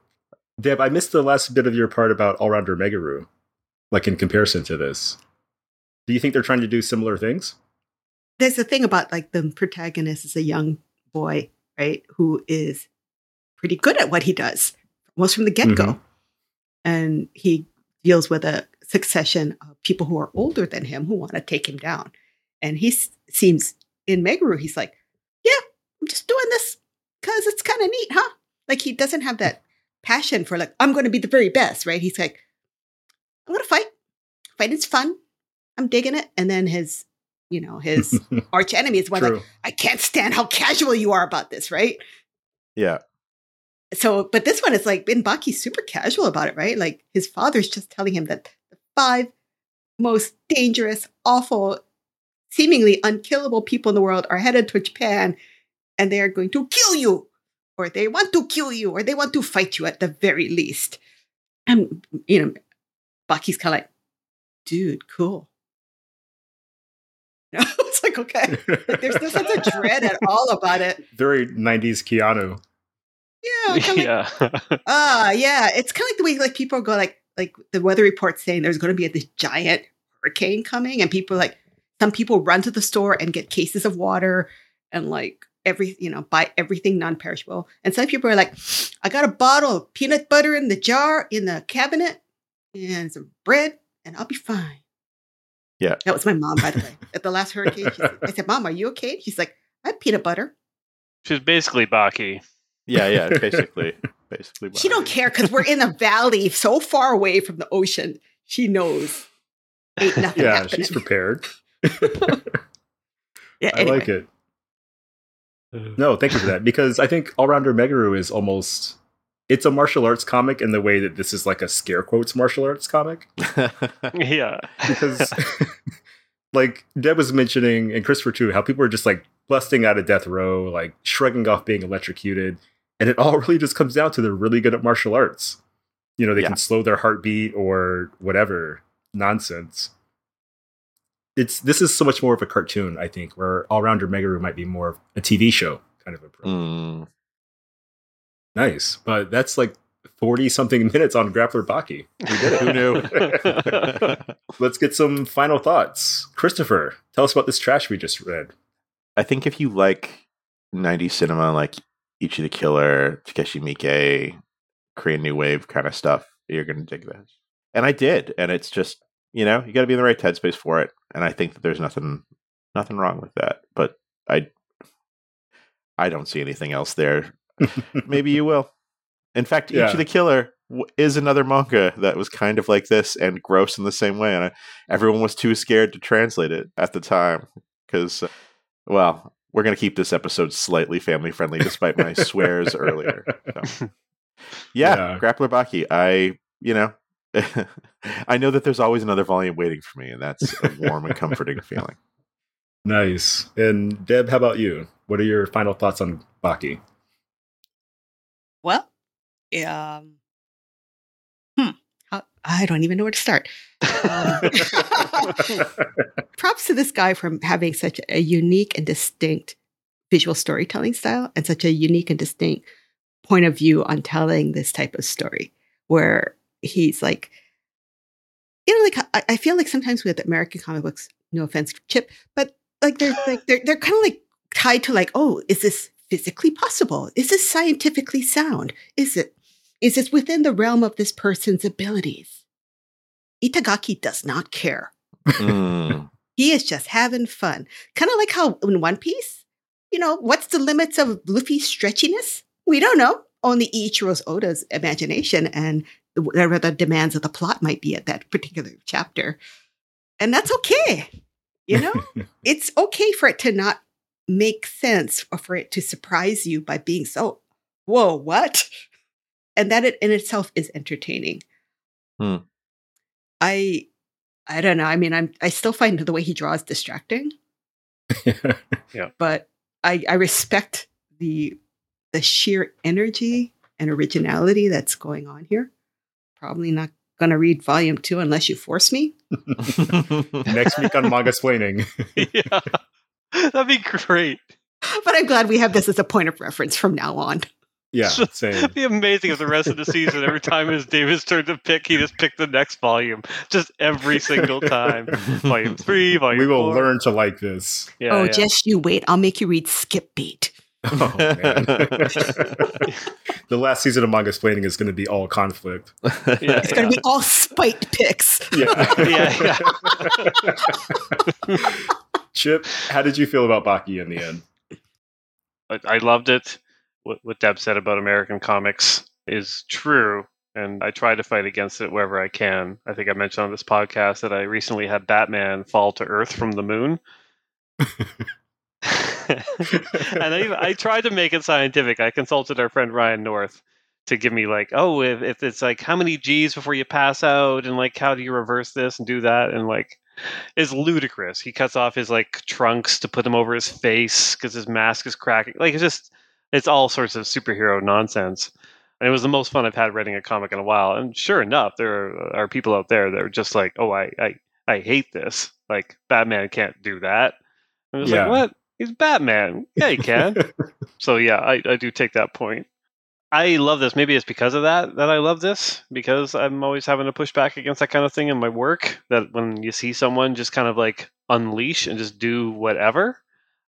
Deb, I missed the last bit of your part about All Rounder Meguru, like in comparison to this. Do you think they're trying to do similar things? There's a thing about like the protagonist is a young boy, right? Who is pretty good at what he does, almost from the get go. Mhm. And he deals with a succession of people who are older than him who want to take him down. And he s- seems in Meguru, he's like, yeah, I'm just doing this because it's kind of neat, huh? Like he doesn't have that passion for like, I'm going to be the very best, right? He's like, I'm going to fight. Fighting's fun. I'm digging it. And then his, you know, his arch enemy is one like, I can't stand how casual you are about this, right? Yeah. So, but this one is like Ben Baki's super casual about it, right? Like his father's just telling him that the five most dangerous, awful, seemingly unkillable people in the world are headed to Japan and they are going to kill you, or they want to kill you, or they want to fight you at the very least. And, you know, Baki's kind of like, dude, cool. It's like, okay. Like, there's no sense of dread at all about it. Very 90s Keanu. Yeah, like, yeah. Ah, yeah. It's kind of like the way like people go like like the weather report saying there's going to be this giant hurricane coming, and people like some people run to the store and get cases of water and like every you know buy everything non-perishable, and some people are like, I got a bottle of peanut butter in the jar in the cabinet and some bread, and I'll be fine. Yeah. that was my mom by the way. At the last hurricane, she said- I said, "Mom, are you okay?" She's like, "I have peanut butter." She's basically Baki. Yeah, yeah, basically. Basically. She don't care because we're in a valley so far away from the ocean. She knows ain't nothing Yeah, happening. she's prepared. yeah, I like it. No, thank you for that. Because I think All Rounder Meguru is almost it's a martial arts comic in the way that this is like a scare quotes martial arts comic. Yeah. Because like Deb was mentioning and Christopher too, how people are just like busting out of death row, like shrugging off being electrocuted. And it all really just comes down to they're really good at martial arts. You know, they Yeah. can slow their heartbeat or whatever nonsense. It's this is so much more of a cartoon, I think, where All Rounder Meguru might be more of a TV show kind of approach. Mm. Nice. But that's like 40 something minutes on Grappler Baki. We did it. Who knew? Let's get some final thoughts. Christopher, tell us about this trash we just read. I think if you like 90s cinema, like Ichi the Killer, Takashi Miike, Korean New Wave kind of stuff, you're going to dig this. And I did. And it's just, you know, you got to be in the right headspace for it. And I think that there's nothing, nothing wrong with that. But I, I don't see anything else there. Maybe you will. In fact, Yeah. Ichi the Killer is another manga that was kind of like this and gross in the same way. And I, everyone was too scared to translate it at the time because, uh, well, we're going to keep this episode slightly family friendly despite my swears earlier. So. Yeah, Yeah. Grappler Baki. I, you know, I know that there's always another volume waiting for me, and that's a warm and comforting feeling. Nice. And Deb, how about you? What are your final thoughts on Baki? well, um, hmm, how, I don't even know where to start. Um, props to this guy for having such a unique and distinct visual storytelling style and such a unique and distinct point of view on telling this type of story where he's like you know like I, I feel like sometimes with american comic books no offense chip but like they're like they're, they're kind of like tied to like oh is this physically possible? Is this scientifically sound? Is it is this within the realm of this person's abilities itagaki does not care Mm. he is just having fun. Kind of like how in One Piece, you know, what's the limits of Luffy's stretchiness? We don't know. Only Ichiro's Oda's imagination and whatever the demands of the plot might be at that particular chapter. And that's okay. You know, it's okay for it to not make sense or for it to surprise you by being so, whoa, what? And that it in itself is entertaining. Hmm. I I don't know. I mean, I'm I still find the way he draws distracting, yeah. but I I respect the the sheer energy and originality that's going on here. Probably not gonna read volume two unless you force me. Next week on Mangasplaining. yeah. That'd be great. But I'm glad we have this as a point of reference from now on. Yeah, same. It'd be amazing if the rest of the season, every time it was David's turn to pick, he just picked the next volume. Just every single time. volume three, volume We will four. learn to like this. Yeah, oh, yeah. just you wait. I'll make you read Skip Beat. Oh, man. the last season of Mangasplaining is going to be all conflict. Yeah, It's going to be all spite picks. Yeah. yeah, Chip, how did you feel about Baki in the end? I, I loved it. What, what Deb said about American comics is true, and I try to fight against it wherever I can. I think I mentioned on this podcast that I recently had Batman fall to Earth from the moon. and I, I tried to make it scientific. I consulted our friend Ryan North to give me like, oh, if, if it's like how many G's before you pass out, and like how do you reverse this and do that, and like is ludicrous. He cuts off his like trunks to put them over his face because his mask is cracking. Like it's just it's all sorts of superhero nonsense. And it was the most fun I've had reading a comic in a while. And sure enough, there are, are people out there that are just like, oh, I, I, I hate this. Like Batman can't do that. And was Yeah. like, what? He's Batman. Yeah, he can. so yeah, I, I do take that point. I love this. Maybe it's because of that that I love this because I'm always having to push back against that kind of thing in my work. That when you see someone just kind of like unleash and just do whatever,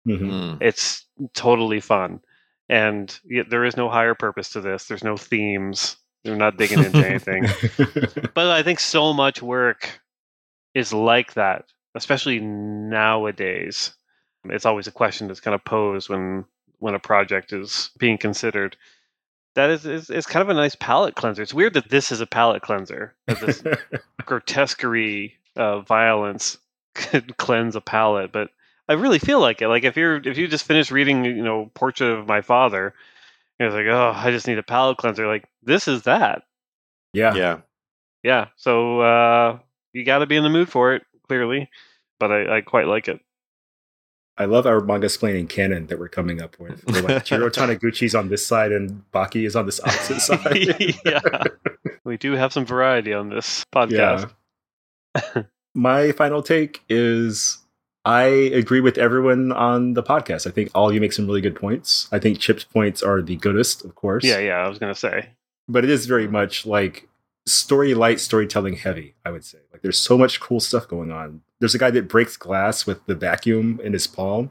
Mhm. Mm. it's totally fun. And yet there is no higher purpose to this. There's no themes. They're not digging into anything. But I think so much work is like that, especially nowadays. It's always a question that's kind of posed when when a project is being considered. That is, is, is kind of a nice palate cleanser. It's weird that this is a palate cleanser. That this grotesquerie uh, violence could cleanse a palate, but I really feel like it. Like if you're if you just finished reading, you know, Portrait of My Father, you're like, oh, I just need a palate cleanser. Like this is that. yeah. Yeah. Yeah. So uh, you got to be in the mood for it, clearly. But I, I quite like it. I love our Mangasplaining canon that we're coming up with. We're like Jiro Taniguchi's on this side and Baki is on this opposite side. yeah. We do have some variety on this podcast. My final take is I agree with everyone on the podcast. I think all you make some really good points. I think Chip's points are the goodest, of course. Yeah, yeah. I was gonna say. But it is very much like story light, storytelling heavy, I would say. Like there's so much cool stuff going on. There's a guy that breaks glass with the vacuum in his palm,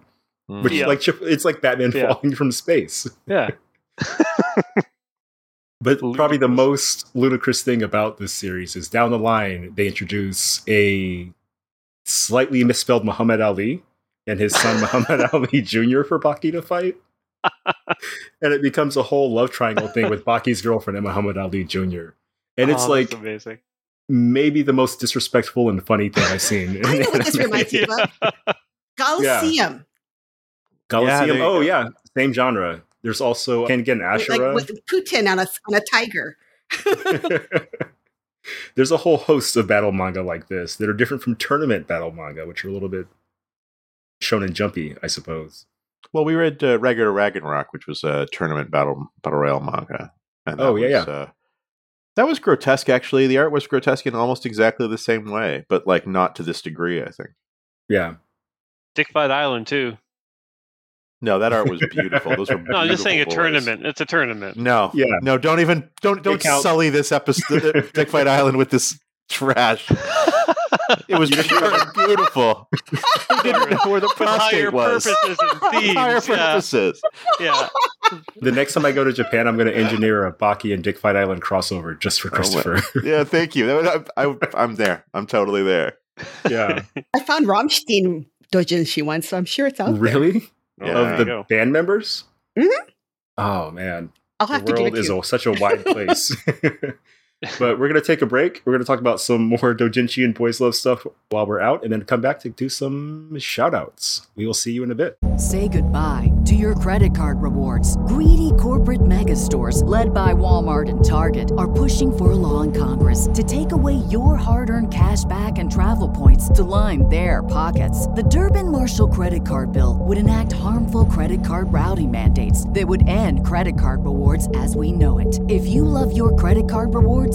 Mm. which Yeah. like Chip, it's like Batman Yeah. falling from space. Yeah. But probably the most ludicrous thing about this series is down the line they introduce a slightly misspelled Muhammad Ali and his son Muhammad Ali Jr. for Baki to fight. and it becomes a whole love triangle thing with Baki's girlfriend and Muhammad Ali Jr. And it's Oh, like amazing. maybe the most disrespectful and funny thing I've seen. in I know what this anime. reminds me of. Coliseum. Coliseum. Yeah, oh yeah, same genre. There's also Kengan Like Ashura. with Putin on a, on a tiger. There's a whole host of battle manga like this that are different from tournament battle manga, which are a little bit shown shonen jumpy, I suppose. Well, we read uh, Record of Ragnarok, which was a tournament battle battle royale manga. And Oh, yeah, was, Uh, that was grotesque. Actually, the art was grotesque in almost exactly the same way, but like not to this degree. I think. Yeah. Dick Fight Island too. No, that art was beautiful. Those were No, I'm just saying a boys. tournament. It's a tournament. No, Yeah. no, don't even don't don't counts. sully this episode, Dick Fight Island, with this trash. It was beautiful. We didn't know where the For higher prostate was. purposes themes. Higher purposes. yeah. The next time I go to Japan, I'm going to engineer a Baki and Dick Fight Island crossover just for Oh. Christopher. Yeah, thank you. I, I, I'm there. I'm totally there. yeah. I found Rammstein Dojinshi once, so I'm sure it's out there. Really? Oh, Yeah. Of the go. band members? Mhm. Oh, man. I'll The have to give world it is to you. a, such a wide place. but we're going to take a break. We're going to talk about some more Dojinshi and Boys Love stuff while we're out, and then come back to do some shout outs. We will see you in a bit. Say goodbye to your credit card rewards. Greedy corporate mega stores, led by Walmart and Target, are pushing for a law in Congress to take away your hard earned cash back and travel points to line their pockets. The Durbin Marshall credit card bill would enact harmful credit card routing mandates that would end credit card rewards as we know it. If you love your credit card rewards,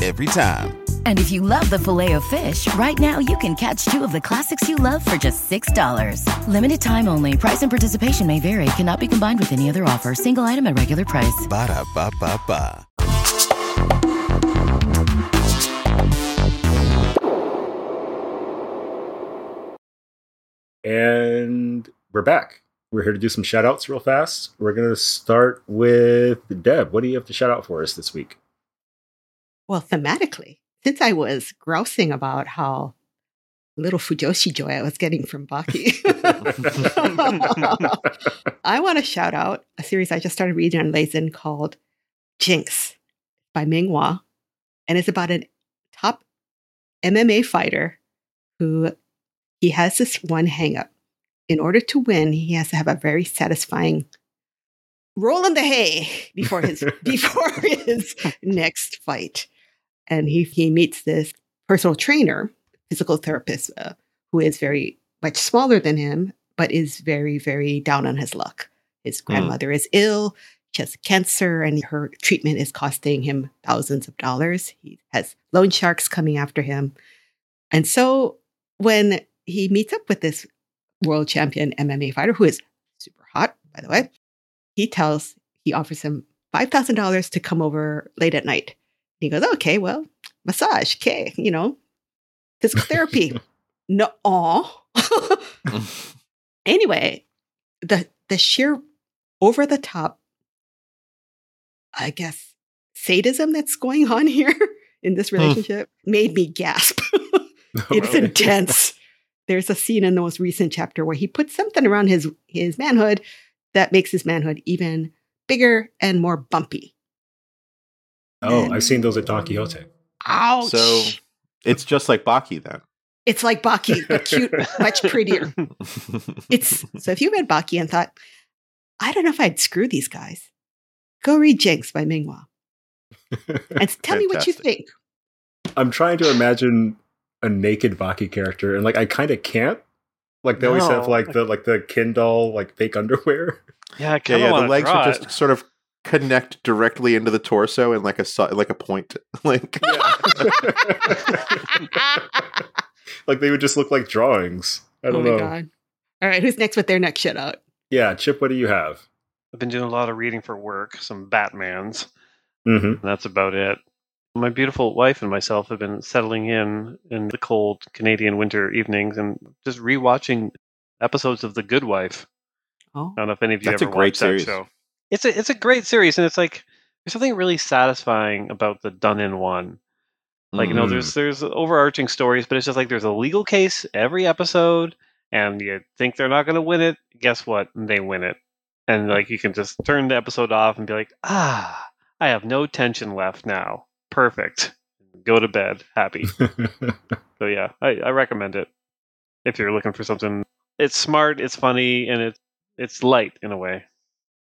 Every time. And if you love the filet of fish, right now you can catch two of the classics you love for just $6. Limited time only. Price and participation may vary. Cannot be combined with any other offer. Single item at regular price. Ba da ba ba ba. And we're back. We're here to do some shout outs real fast. We're going to start with Deb. What do you have to shout out for us this week? Well, thematically, since I was grousing about how little Fujoshi joy I was getting from Baki, I want to shout out a series I just started reading on Lezhin called Jinx by Ming Mingwa. And it's about a top MMA fighter who he has this one hangup. In order to win, he has to have a very satisfying roll in the hay before his before his next fight. And he he meets this personal trainer, physical therapist, uh, who is very much smaller than him, but is very very down on his luck. His grandmother is ill. She has cancer, and her treatment is costing him thousands of dollars. He has loan sharks coming after him. And so when he meets up with this world champion MMA fighter who is super hot, by the way. He tells, he offers him $5,000 to come over late at night. He goes, okay, well, massage, okay, you know, physical therapy. no, aw. Mm. anyway, the, the sheer over the top, I guess, sadism that's going on here in this hmm. relationship made me gasp. it's intense there's a scene in the most recent chapter where he puts something around his his manhood that makes his manhood even bigger and more bumpy. Oh, And- I've seen those at Don Quixote. Ouch! So it's just like Baki then. it's like Baki, but cute, much prettier. It's so if you read Baki and thought, I don't know if I'd screw these guys, go read Jinx by Mingwa and tell me what you think. I'm trying to imagine a naked Baki character, and like I kind of can't. Like they always have like the like the Ken doll like fake underwear. Yeah, I Yeah, yeah. The legs try would it. just sort of connect directly into the torso in like a like a point. Like like they would just look like drawings. I Oh don't my know. god! All right, who's next with their next shit out? Yeah, Chip, what do you have? I've been doing a lot of reading for work, some Batmans, Mm-hmm. that's about it. My beautiful wife and myself have been settling in in the cold Canadian winter evenings and just rewatching episodes of The Good Wife. Oh, I don't know if any of you That's a ever great watched series. that show. It's a it's a great series, and it's like there's something really satisfying about the done in one. Like you know, Mm. there's there's overarching stories, but it's just like there's a legal case every episode, and you think they're not going to win it. Guess what? They win it, and like you can just turn the episode off and be like, ah, I have no tension left now. Perfect. Go to bed happy. So yeah, I, I recommend it if you're looking for something. It's smart, it's funny, and it's it's light in a way.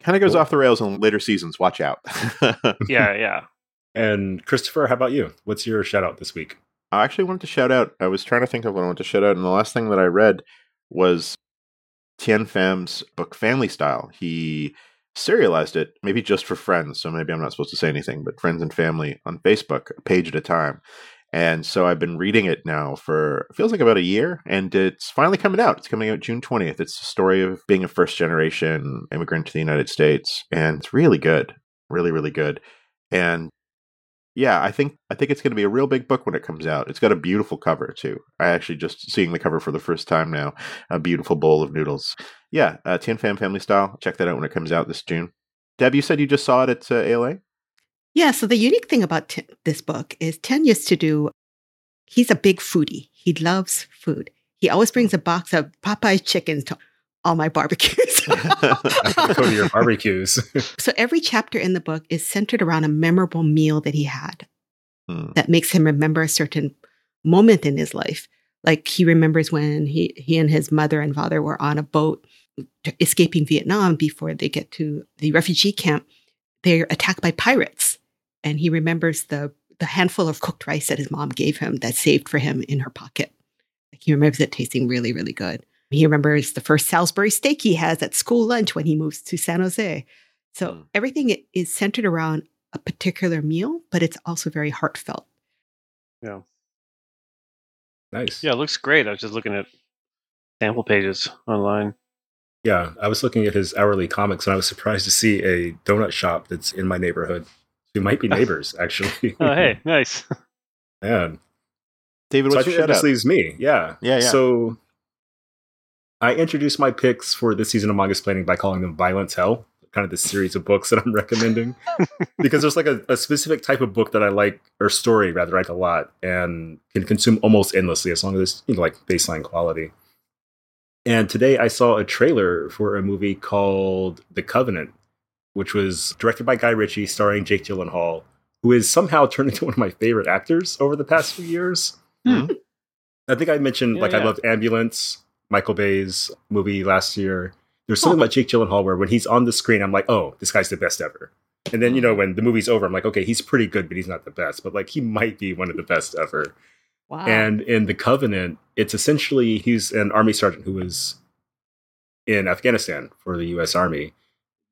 Kind of goes Cool. off the rails in later seasons. Watch out. Yeah, yeah. and Christopher, how about you? What's your shout out this week? I actually wanted to shout out. I was trying to think of what I wanted to shout out, and the last thing that I read was Thien Pham's book Family Style. He serialized it, maybe just for friends, so maybe I'm not supposed to say anything, but friends and family on Facebook, a page at a time. And so I've been reading it now for feels like about a year, and it's finally coming out. It's coming out June 20th. It's the story of being a first generation immigrant to the United States, and it's really good, really, really good. And yeah, I think I think it's going to be a real big book when it comes out. It's got a beautiful cover too. I actually just seeing the cover for the first time now. A beautiful bowl of noodles. Yeah, uh, Thien Pham Family Style. Check that out when it comes out this June. Deb, you said you just saw it at uh, ALA. Yeah, so the unique thing about Ti- this book is Ten used to do, he's a big foodie. He loves food. He always brings a box of Popeye chicken to all my barbecues. Go to your barbecues. so every chapter in the book is centered around a memorable meal that he had Hmm. that makes him remember a certain moment in his life. Like he remembers when he he and his mother and father were on a boat escaping Vietnam before they get to the refugee camp. They're attacked by pirates, and he remembers the the handful of cooked rice that his mom gave him that saved for him in her pocket. Like he remembers it tasting really, really good. He remembers the first Salisbury steak he has at school lunch when he moves to San Jose. So Mm. everything is centered around a particular meal, but it's also very heartfelt. Yeah. Nice. Yeah, it looks great. I was just looking at sample pages online. Yeah, I was looking at his hourly comics and I was surprised to see a donut shop that's in my neighborhood. We might be neighbors, actually. Oh, hey, nice. Man. David, So I what's think your that just shout out? leaves me. Yeah. Yeah, yeah. So I introduced my picks for this season of Mangasplaining by calling them Violence Hell, kind of the series of books that I'm recommending. because there's like a, a specific type of book that I like, or story rather, I like a lot and can consume almost endlessly as long as it's, you know, like baseline quality. And today I saw a trailer for a movie called The Covenant, which was directed by Guy Ritchie, starring Jake Gyllenhaal, who has somehow turned into one of my favorite actors over the past few years. Hmm. I think I mentioned Yeah, like I loved Ambulance, Michael Bay's movie last year. There's something about Jake Gyllenhaal where when he's on the screen, I'm like, oh, this guy's the best ever. And then you know when the movie's over, I'm like, okay, he's pretty good, but he's not the best. But like he might be one of the best ever. Wow. And in the Covenant, it's essentially he's an army sergeant who was in Afghanistan for the U.S. Army.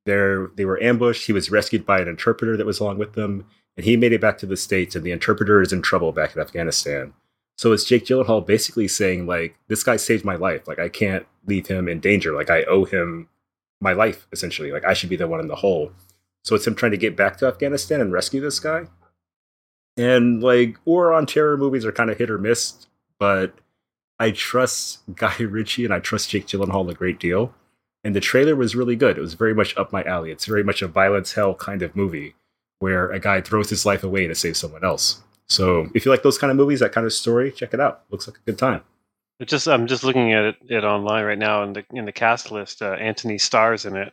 There, they were ambushed. He was rescued by an interpreter that was along with them, and he made it back to the states. And the interpreter is in trouble back in Afghanistan. So it's Jake Gyllenhaal basically saying like, "This guy saved my life. Like I can't leave him in danger. Like I owe him my life essentially. Like I should be the one in the hole." So it's him trying to get back to Afghanistan and rescue this guy. And like war on terror movies are kind of hit or miss, but I trust Guy Ritchie and I trust Jake Gyllenhaal a great deal. And the trailer was really good. It was very much up my alley. It's very much a violence hell kind of movie where a guy throws his life away to save someone else. So if you like those kind of movies, that kind of story, check it out. Looks like a good time. It just I'm just looking at it, it online right now in the in the cast list. Uh, Antony Starr's in it.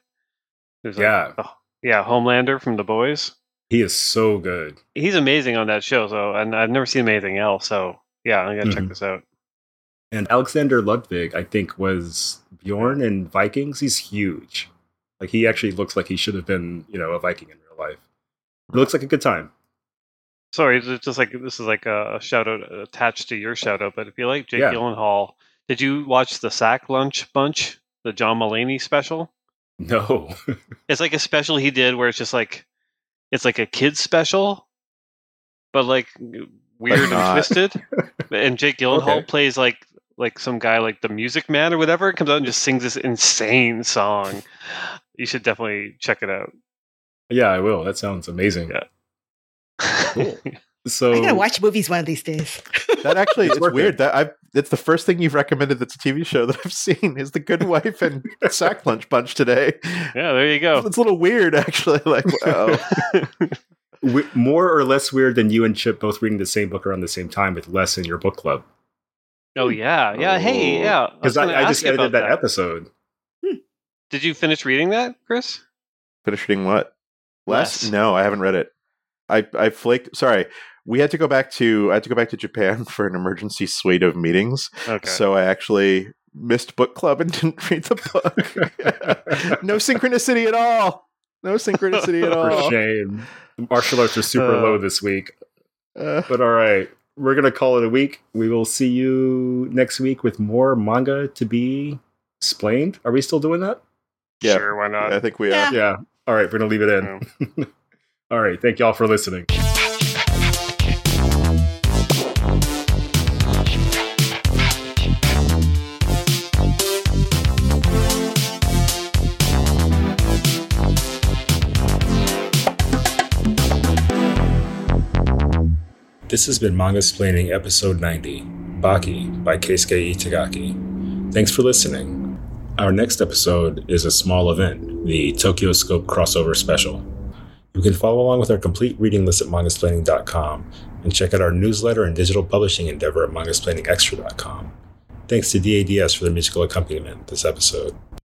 There's like- Yeah. oh, yeah, Homelander from The Boys. He is so good. He's amazing on that show. So and I've never seen him anything else. So yeah, I'm gonna check Mhm. this out. And Alexander Ludwig, I think, was Bjorn in Vikings. He's huge. Like he actually looks like he should have been, you know, a Viking in real life. It looks like a good time. Sorry, it's just like this is like a, a shout out attached to your shout out. But if you like Jake Yeah. Gyllenhaal, did you watch the Sack Lunch Bunch, the John Mulaney special? No. It's like a special he did where it's just like it's like a kids special, but like weird and twisted. And Jake Gyllenhaal Okay. plays like like some guy like the Music Man or whatever comes out and just sings this insane song. You should definitely check it out. yeah, I will. That sounds amazing. Yeah. Cool. So I gotta watch movies one of these days. That actually It's it's, weird. That I it's the first thing you've recommended that's a TV show that I've seen is The Good Wife and Sack Lunch Bunch today. yeah, there you go. It's a little weird actually. Like wow. more or less weird than you and Chip both reading the same book around the same time with less in your book club. Oh yeah, yeah. Hey, Oh. yeah. Because I, gonna I, just edited about that, episode. Did you finish reading that, Chris? Finish reading what? Less? Less. No, I haven't read it. I I flaked. Sorry, we had to go back to I had to go back to Japan for an emergency suite of meetings. Okay. So I actually missed book club and didn't read the book. no synchronicity at all. No synchronicity at For all. shame. Martial arts are super Uh. low this week. Uh, But all right, we're going to call it a week. We will see you next week with more manga to be explained. Are we still doing that? Yeah. Sure, why not? I think we Yeah. are. Yeah. All right, we're going to leave it in. all right. Thank y'all for listening. This has been Mangasplaining Episode 90, Baki by Keisuke Itagaki. Thanks for listening. Our next episode is a small event, the Tokyoscope crossover special. You can follow along with our complete reading list at mangasplaining.com and check out our newsletter and digital publishing endeavor at mangasplainingextra.com. Thanks to DADS for the musical accompaniment this episode.